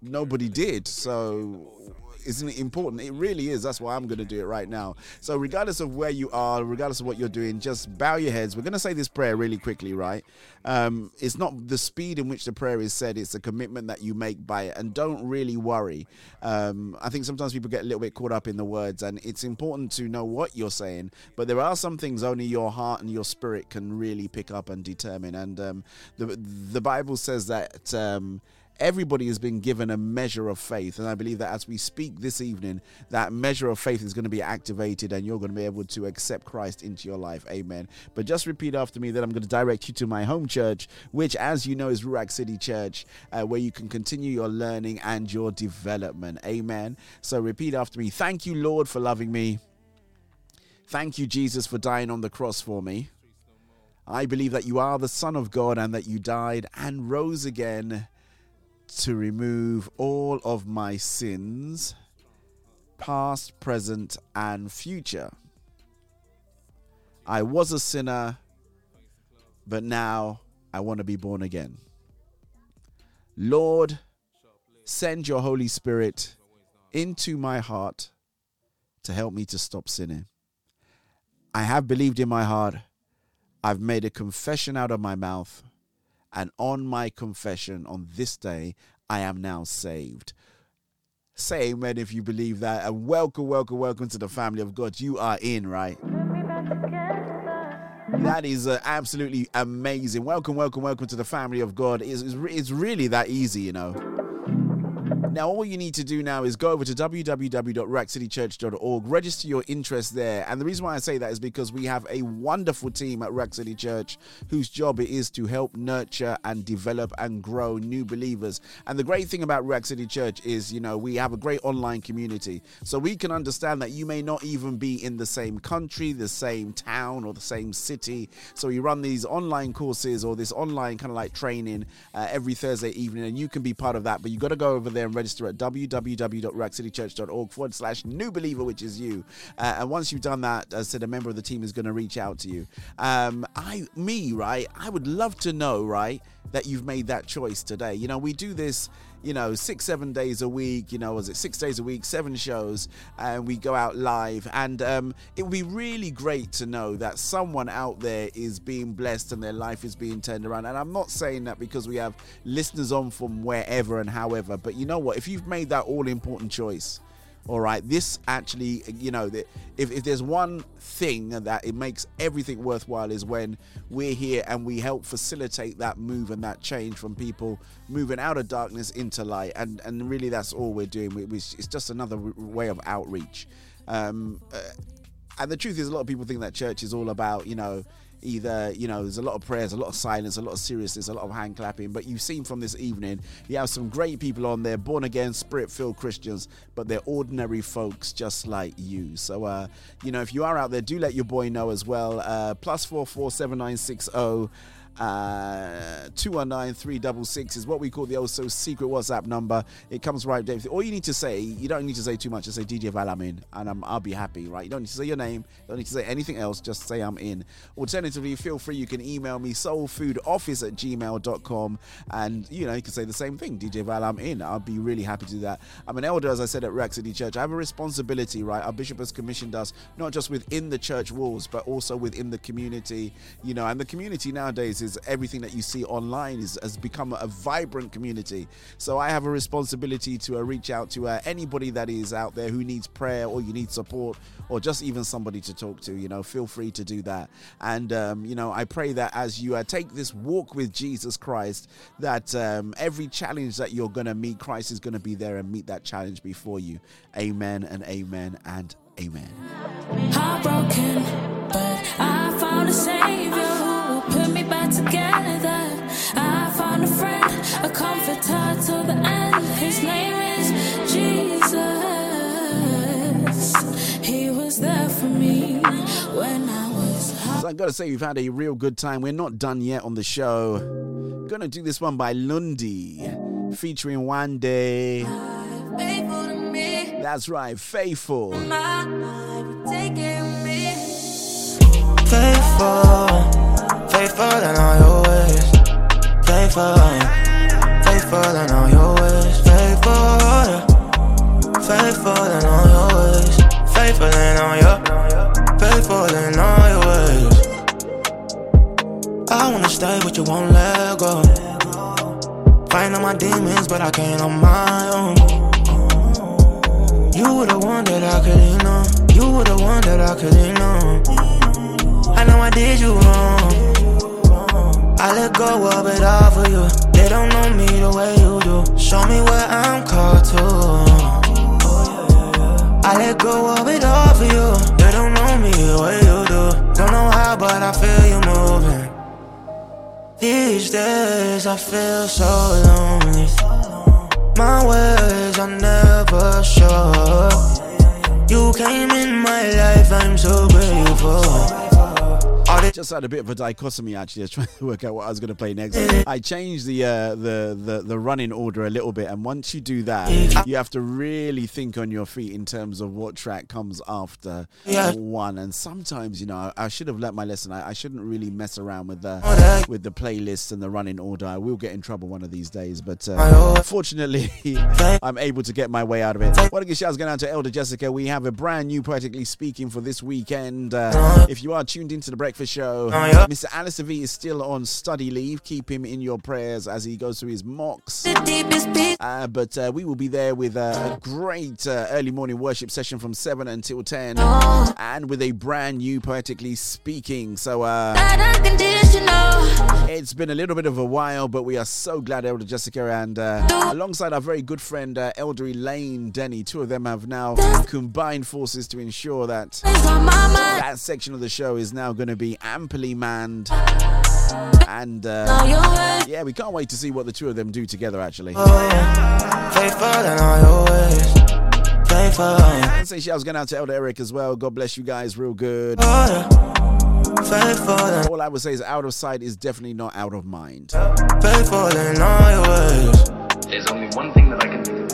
nobody did. So isn't it important? It really is. That's why I'm going to do it right now. So, regardless of where you are, regardless of what you're doing, just bow your heads. We're going to say this prayer really quickly, right? Um, it's not the speed in which the prayer is said, it's the commitment that you make by it. And don't really worry. Um, I think sometimes people get a little bit caught up in the words, and it's important to know what you're saying. But there are some things only your heart and your spirit can really pick up and determine. And um, the, the Bible says that. Um, everybody has been given a measure of faith. And I believe that as we speak this evening, that measure of faith is going to be activated and you're going to be able to accept Christ into your life. Amen. But just repeat after me that I'm going to direct you to my home church, which, as you know, is Ruach City Church, uh, where you can continue your learning and your development. Amen. So repeat after me Thank you, Lord, for loving me. Thank you, Jesus, for dying on the cross for me. I believe that you are the Son of God and that you died and rose again to remove all of my sins, past, present, and future. I was a sinner, but now I want to be born again. Lord, send your Holy Spirit into my heart to help me to stop sinning. I have believed in my heart. I've made a confession out of my mouth and on my confession on this day, I am now saved. Say amen if you believe that. And welcome, welcome, welcome to the family of God. You are in, right? That is uh, absolutely amazing. Welcome, welcome, welcome to the family of God. It's, it's, it's really that easy, you know. Now, all you need to do now is go over to www.ruachcitychurch.org, register your interest there. And the reason why I say that is because we have a wonderful team at Ruach City Church whose job it is to help nurture and develop and grow new believers. And the great thing about Ruach City Church is, you know, we have a great online community. So we can understand that you may not even be in the same country, the same town, or the same city. So we run these online courses or this online kind of like training uh, every Thursday evening, and you can be part of that. But you got to go over there and register at www.ruachcitychurch.org forward slash new believer, which is you. Uh, and once you've done that, as I said, a member of the team is going to reach out to you. Um, I, me, right? I would love to know, right, that you've made that choice today. You know, we do this you know, six, seven days a week, you know, was it six days a week, seven shows, and we go out live. And um, it would be really great to know that someone out there is being blessed and their life is being turned around. And I'm not saying that because we have listeners on from wherever and however, but you know what? If you've made that all important choice, all right this actually you know if, if there's one thing that it makes everything worthwhile is when we're here and we help facilitate that move and that change from people moving out of darkness into light. And and really that's all we're doing. We, we, it's just another way of outreach. Um, uh, and the truth is a lot of people think that church is all about you know either you know there's a lot of prayers a lot of silence a lot of seriousness a lot of hand clapping. But you've seen from this evening you have some great people on there born again spirit filled christians but they're ordinary folks just like you. So uh you know if you are out there do let your boy know as well. Uh plus four four seven nine six oh uh, 219 is what we call the also secret WhatsApp number. It comes right there. All you need to say, you don't need to say too much. Just say DJ Val, I'm in, and I'm, I'll be happy, right? You don't need to say your name. You don't need to say anything else. Just say I'm in. Alternatively, feel free. You can email me soulfoodoffice at gmail.com, and you know you can say the same thing. DJ Val, I'm in. I'll be really happy to do that. I'm an elder, as I said at Ruach City Church. I have a responsibility, right? Our bishop has commissioned us not just within the church walls, but also within the community. You know, and the community nowadays is everything that you see online is, has become a vibrant community. So I have a responsibility to uh, reach out to uh, anybody that is out there who needs prayer or you need support or just even somebody to talk to. You know, feel free to do that. And um, you know, I pray that as you uh, take this walk with Jesus Christ, that um, every challenge that you're going to meet, Christ is going to be there and meet that challenge before you. Amen and amen and amen. Heartbroken, but I found a savior put me back together. I found a friend, a comforter to the end. His name is Jesus. He was there for me when I was So I gotta say, we've had a real good time. We're not done yet on the show. Gonna do this one by Lundy, featuring One Day. faithful to me. That's right, Faithful. My Faithful in all your ways. Faithful, faithful in all your ways. Faithful, yeah. faithful in all your ways. Faithful in all your, faithful in all your ways. I wanna stay, but you won't let go. Fighting my demons, but I can't on my own. You were the one that I couldn't know. You were the one that I couldn't know. I know I did you wrong. I let go of it all for you. They don't know me the way you do. Show me where I'm called to. I let go of it all for you. They don't know me the way you do. Don't know how, but I feel you moving. These days I feel so lonely. My ways are never sure. You came in my life, I'm so grateful. Just had a bit of a dichotomy actually. I was <laughs> trying to work out what I was going to play next. I changed the, uh, the the the running order a little bit, and once you do that, you have to really think on your feet in terms of what track comes after Yeah. one. And sometimes, you know, I, I should have learnt my lesson. I, I shouldn't really mess around with the with the playlists and the running order. I will get in trouble one of these days, but uh, fortunately, <laughs> I'm able to get my way out of it. Want to give shouts going out to Elder Jessica. We have a brand new Poetically Speaking for this weekend. Uh, if you are tuned into the Breakfast Show, Mr. Alistair V is still on study leave. Keep him in your prayers as he goes through his mocks. Uh, but uh, we will be there with uh, a great uh, early morning worship session from 7 until 10 and with a brand new Poetically Speaking. So uh, it's been a little bit of a while, but we are so glad Elder Jessica and uh, alongside our very good friend uh, Elder Elaine Denny, two of them have now combined forces to ensure that that section of the show is now going to be amply manned. And uh, yeah, we can't wait to see what the two of them do together actually. Faithful in all your ways. Faithful. And say shouts going out to Elder Eric as well. God bless you guys, real good. Faithful in All I would say is out of sight is definitely not out of mind. Faithful in all your ways. There's only one thing that I can do.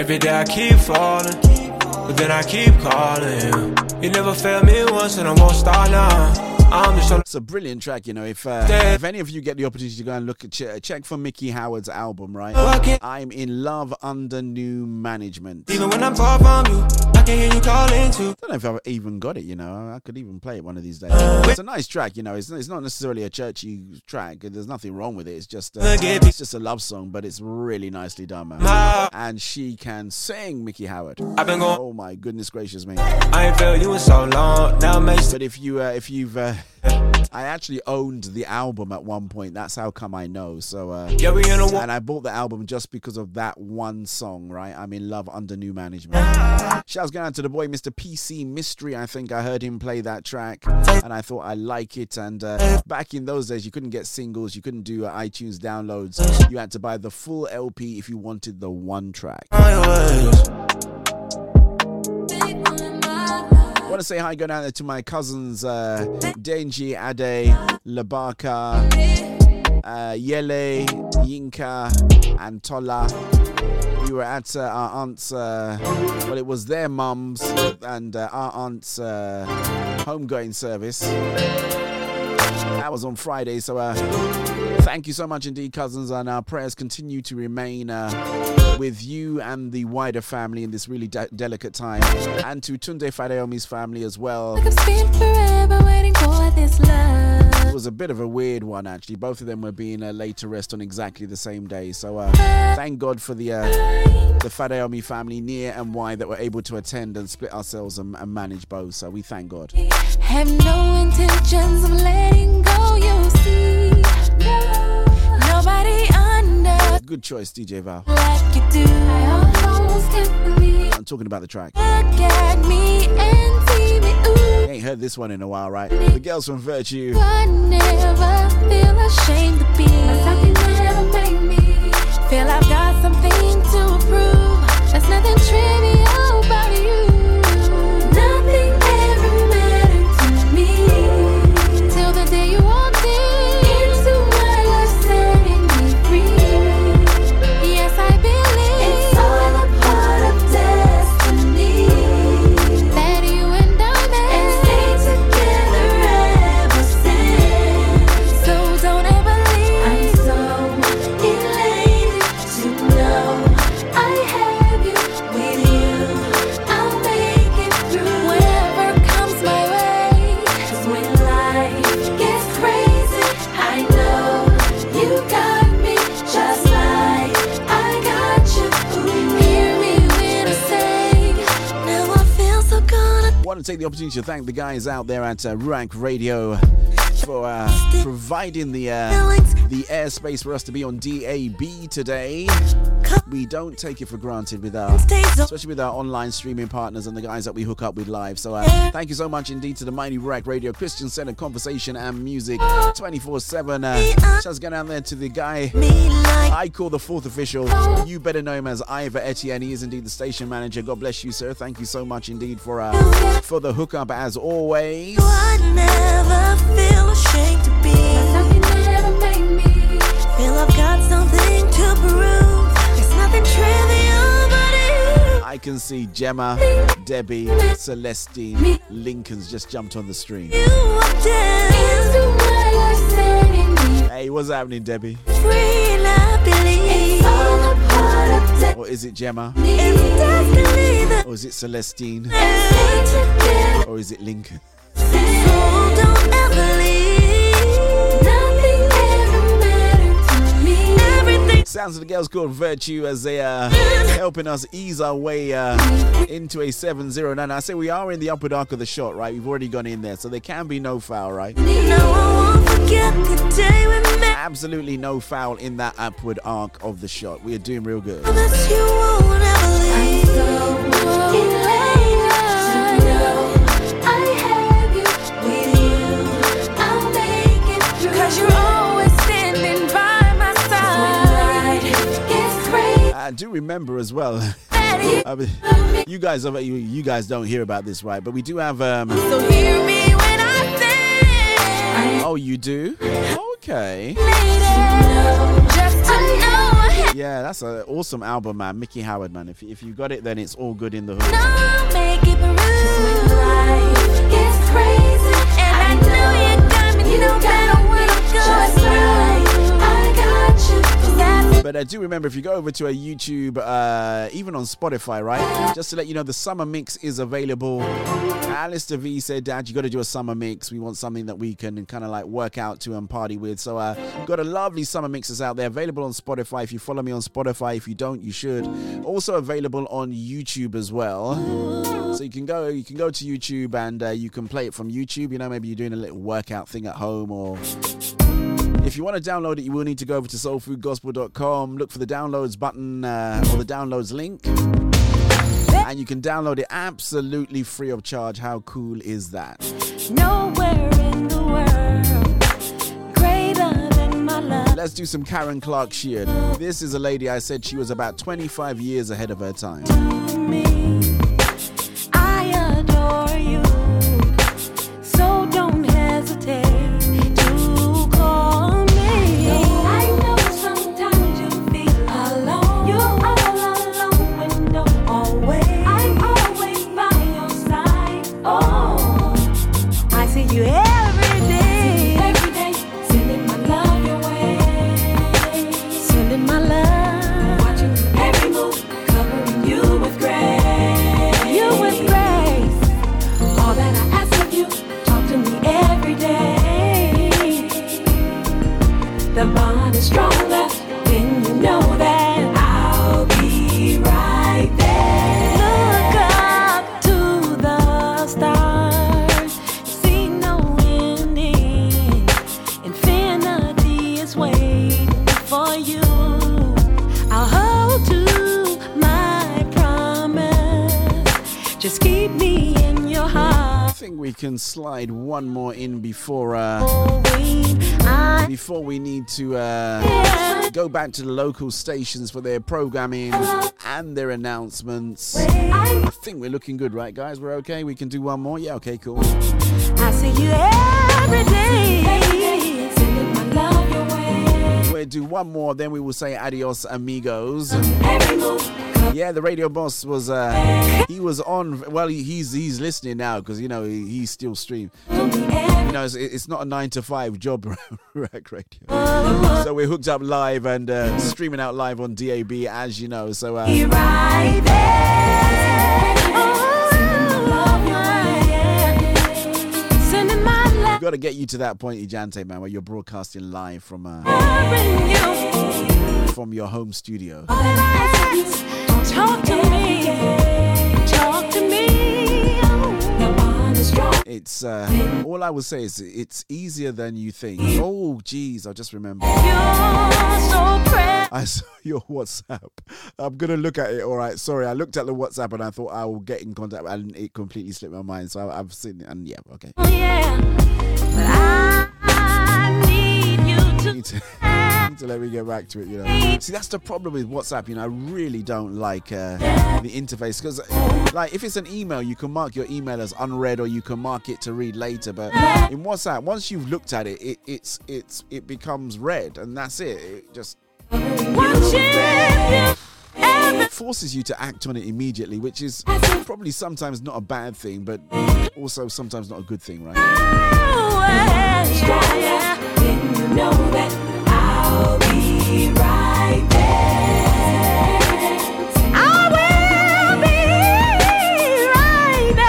Every day I keep falling, but then I keep calling you. You never failed me once, and I won't start now. I'm just trying It's a brilliant track, you know. If uh, if any of you get the opportunity to go and look at ch- check for Miki Howard's album, right? I'm in love under new management. Even when I'm far from you, I can hear you calling too. I don't know if I've even got it, you know. I could even play it one of these days. It's a nice track, you know. It's, it's not necessarily a churchy track. There's nothing wrong with it. It's just uh, it's just a love song, but it's really nicely done, man. And she can sing, Miki Howard. I've been going. Oh my goodness gracious me! I ain't felt you in so long. Now But if you uh, if you've uh, I actually owned the album at one point. That's how come I know. So uh, Yeah, we in a and I bought the album just because of that one song. Right, I'm in love under new management. Shouts going out to the boy, Mr. PC Mystery. I think I heard him play that track, and I thought I like it. And uh, back in those days, you couldn't get singles, you couldn't do uh, iTunes downloads. You had to buy the full LP if you wanted the one track. Want to say hi, go down there to my cousins, uh, Denji, Ade, Labaka, uh, Yele, Yinka, and Tola. We were at uh, our aunt's, uh, well, it was their mums and uh, our aunt's uh, homegoing service. That was on Friday, so uh, thank you so much indeed, cousins, and our prayers continue to remain uh, with you and the wider family in this really de- delicate time, and to Tunde Fadeomi's family as well. I've spent forever waiting for this love. It was a bit of a weird one, actually. Both of them were being uh, laid to rest on exactly the same day, so uh, thank God for the uh, the Fadeomi family, near and wide, that were able to attend and split ourselves and, and manage both. So we thank God. Have no intentions of letting go, you Good choice, DJ Val. like you do. I almost can't believe. I'm talking about the track. Look at me and see me, ooh. You ain't heard this one in a while, right? The girls from Virtue. I never feel ashamed to be something never made me feel I've got something to prove. There's nothing trivial opportunity to thank the guys out there at uh, Radio for uh, providing the uh, the airspace for us to be on DAB today. We don't take it for granted with our, especially with our online streaming partners and the guys that we hook up with live. So uh, thank you so much indeed to the mighty Ruach Radio Christian Center Conversation and Music 24/7. Uh, shouts going down there to the guy I call the fourth official. You better know him as Ivor Etienne. He is indeed the station manager. God bless you, sir. Thank you so much indeed for uh, for the hookup as always. feel ashamed to be. Feel I've got something to prove. I can see Gemma, Debbie, Celestine, Lincoln's just jumped on the stream. Hey, what's happening, Debbie? Or is it Gemma? Or is it Celestine? Or is it Lincoln? Sounds of the girls called Virtue as they are helping us ease our way uh, into a 709. I say we are in the upper arc of the shot, right? We've already gone in there, so there can be no foul, right? Absolutely no foul in that upward arc of the shot. We are doing real good. I do remember as well. <laughs> You guys, are- you, you guys don't hear about this, right? But we do have. Um, So hear me when I say, oh, you do? Okay. just to know, Yeah, that's an awesome album, man. Miki Howard, man. If, if you got it, then it's all good in the hood. I'll But I do remember if you go over to a YouTube, uh, even on Spotify, right? Just to let you know, the summer mix is available. Alistair V said, Dad, you got to do a summer mix. We want something that we can kind of like work out to and party with. So, uh, got a lovely summer mixes out there available on Spotify. If you follow me on Spotify, if you don't, you should. Also available on YouTube as well. So you can go, you can go to YouTube and uh, you can play it from YouTube. You know, maybe you're doing a little workout thing at home or if you want to download it, you will need to go over to soulfoodgospel.com, look for the downloads button uh, or the downloads link, and you can download it absolutely free of charge. How cool is that? nowhere in the world greater than my love. Let's do some Karen Clark Sheard. This is a lady I said she was about 25 years ahead of her time. Before we need to uh, go back to the local stations for their programming and their announcements. I think we're looking good, right, guys? We're okay. We can do one more. Yeah, okay, cool. I see you every day. Sending my love your way. We'll do one more, then we will say adios, amigos. Yeah, the radio boss was uh he was on. Well, he's he's listening now because you know he, he's still stream. You know, it's, it's not a nine to five job, <laughs> Ruach Radio. So we're hooked up live and uh, streaming out live on DAB, as you know. So uh, right there. Sending my love. we've got to get you to that point, Ejante, man, where you're broadcasting live from uh, from your home studio. Talk to me. Talk to me. it's uh, all I will say is it's easier than you think. Oh, geez, I just remember. I saw <laughs> your WhatsApp. I'm gonna look at it. All right, sorry, I looked at the WhatsApp and I thought I will get in contact, and it completely slipped my mind. So I, I've seen it, and yeah, okay. Need to, <laughs> need to let me get back to it, you know. See, that's the problem with WhatsApp. You know, I really don't like uh, the interface because, like, if it's an email, you can mark your email as unread or you can mark it to read later. But in WhatsApp, once you've looked at it, it it's it's it becomes red, and that's it. It just forces you to act on it immediately, which is probably sometimes not a bad thing, but also sometimes not a good thing, right?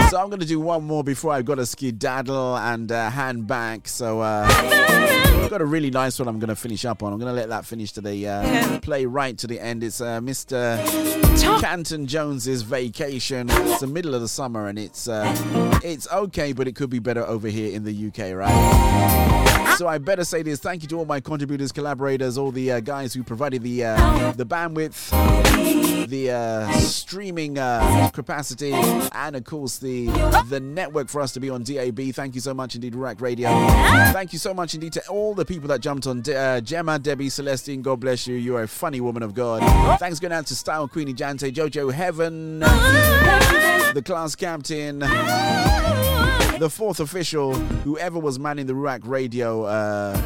So I'm going to do one more before I've got to skedaddle and uh, hand back. So uh, I've got a really nice one I'm going to finish up on. I'm going to let that finish to the uh, play right to the end. It's uh, Mr. Canton Jones's Vacation. It's the middle of the summer and it's uh, it's okay, but it could be better over here in the UK, right? So I better say this. Thank you to all my contributors, collaborators, all the uh, guys who provided the uh, the bandwidth, the uh, streaming uh, capacity, and of course the the network for us to be on DAB. Thank you so much indeed, Ruach Radio. Thank you so much indeed to all the people that jumped on. De- uh, Gemma, Debbie, Celestine, God bless you. You are a funny woman of God. Thanks going out to Style Queenie Jante, Jojo Heaven, the class captain, the fourth official, whoever was manning the Ruach Radio uh,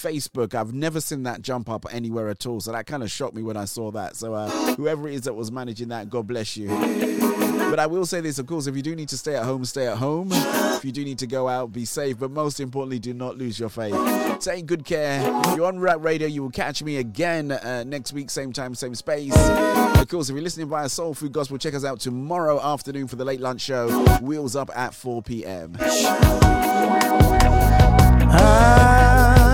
Facebook. I've never seen that jump up anywhere at all, so that kind of shocked me when I saw that. So uh, whoever it is that was managing that, God bless you. But I will say this, of course, if you do need to stay at home, stay at home. If you do need to go out, be safe. But most importantly, do not lose your faith. Take good care. You're on Ruach Radio. You will catch me again uh, next week, same time, same space. Of course, if you're listening via Soul Food Gospel, check us out tomorrow afternoon for the late lunch show. Wheels up at 4 p.m. I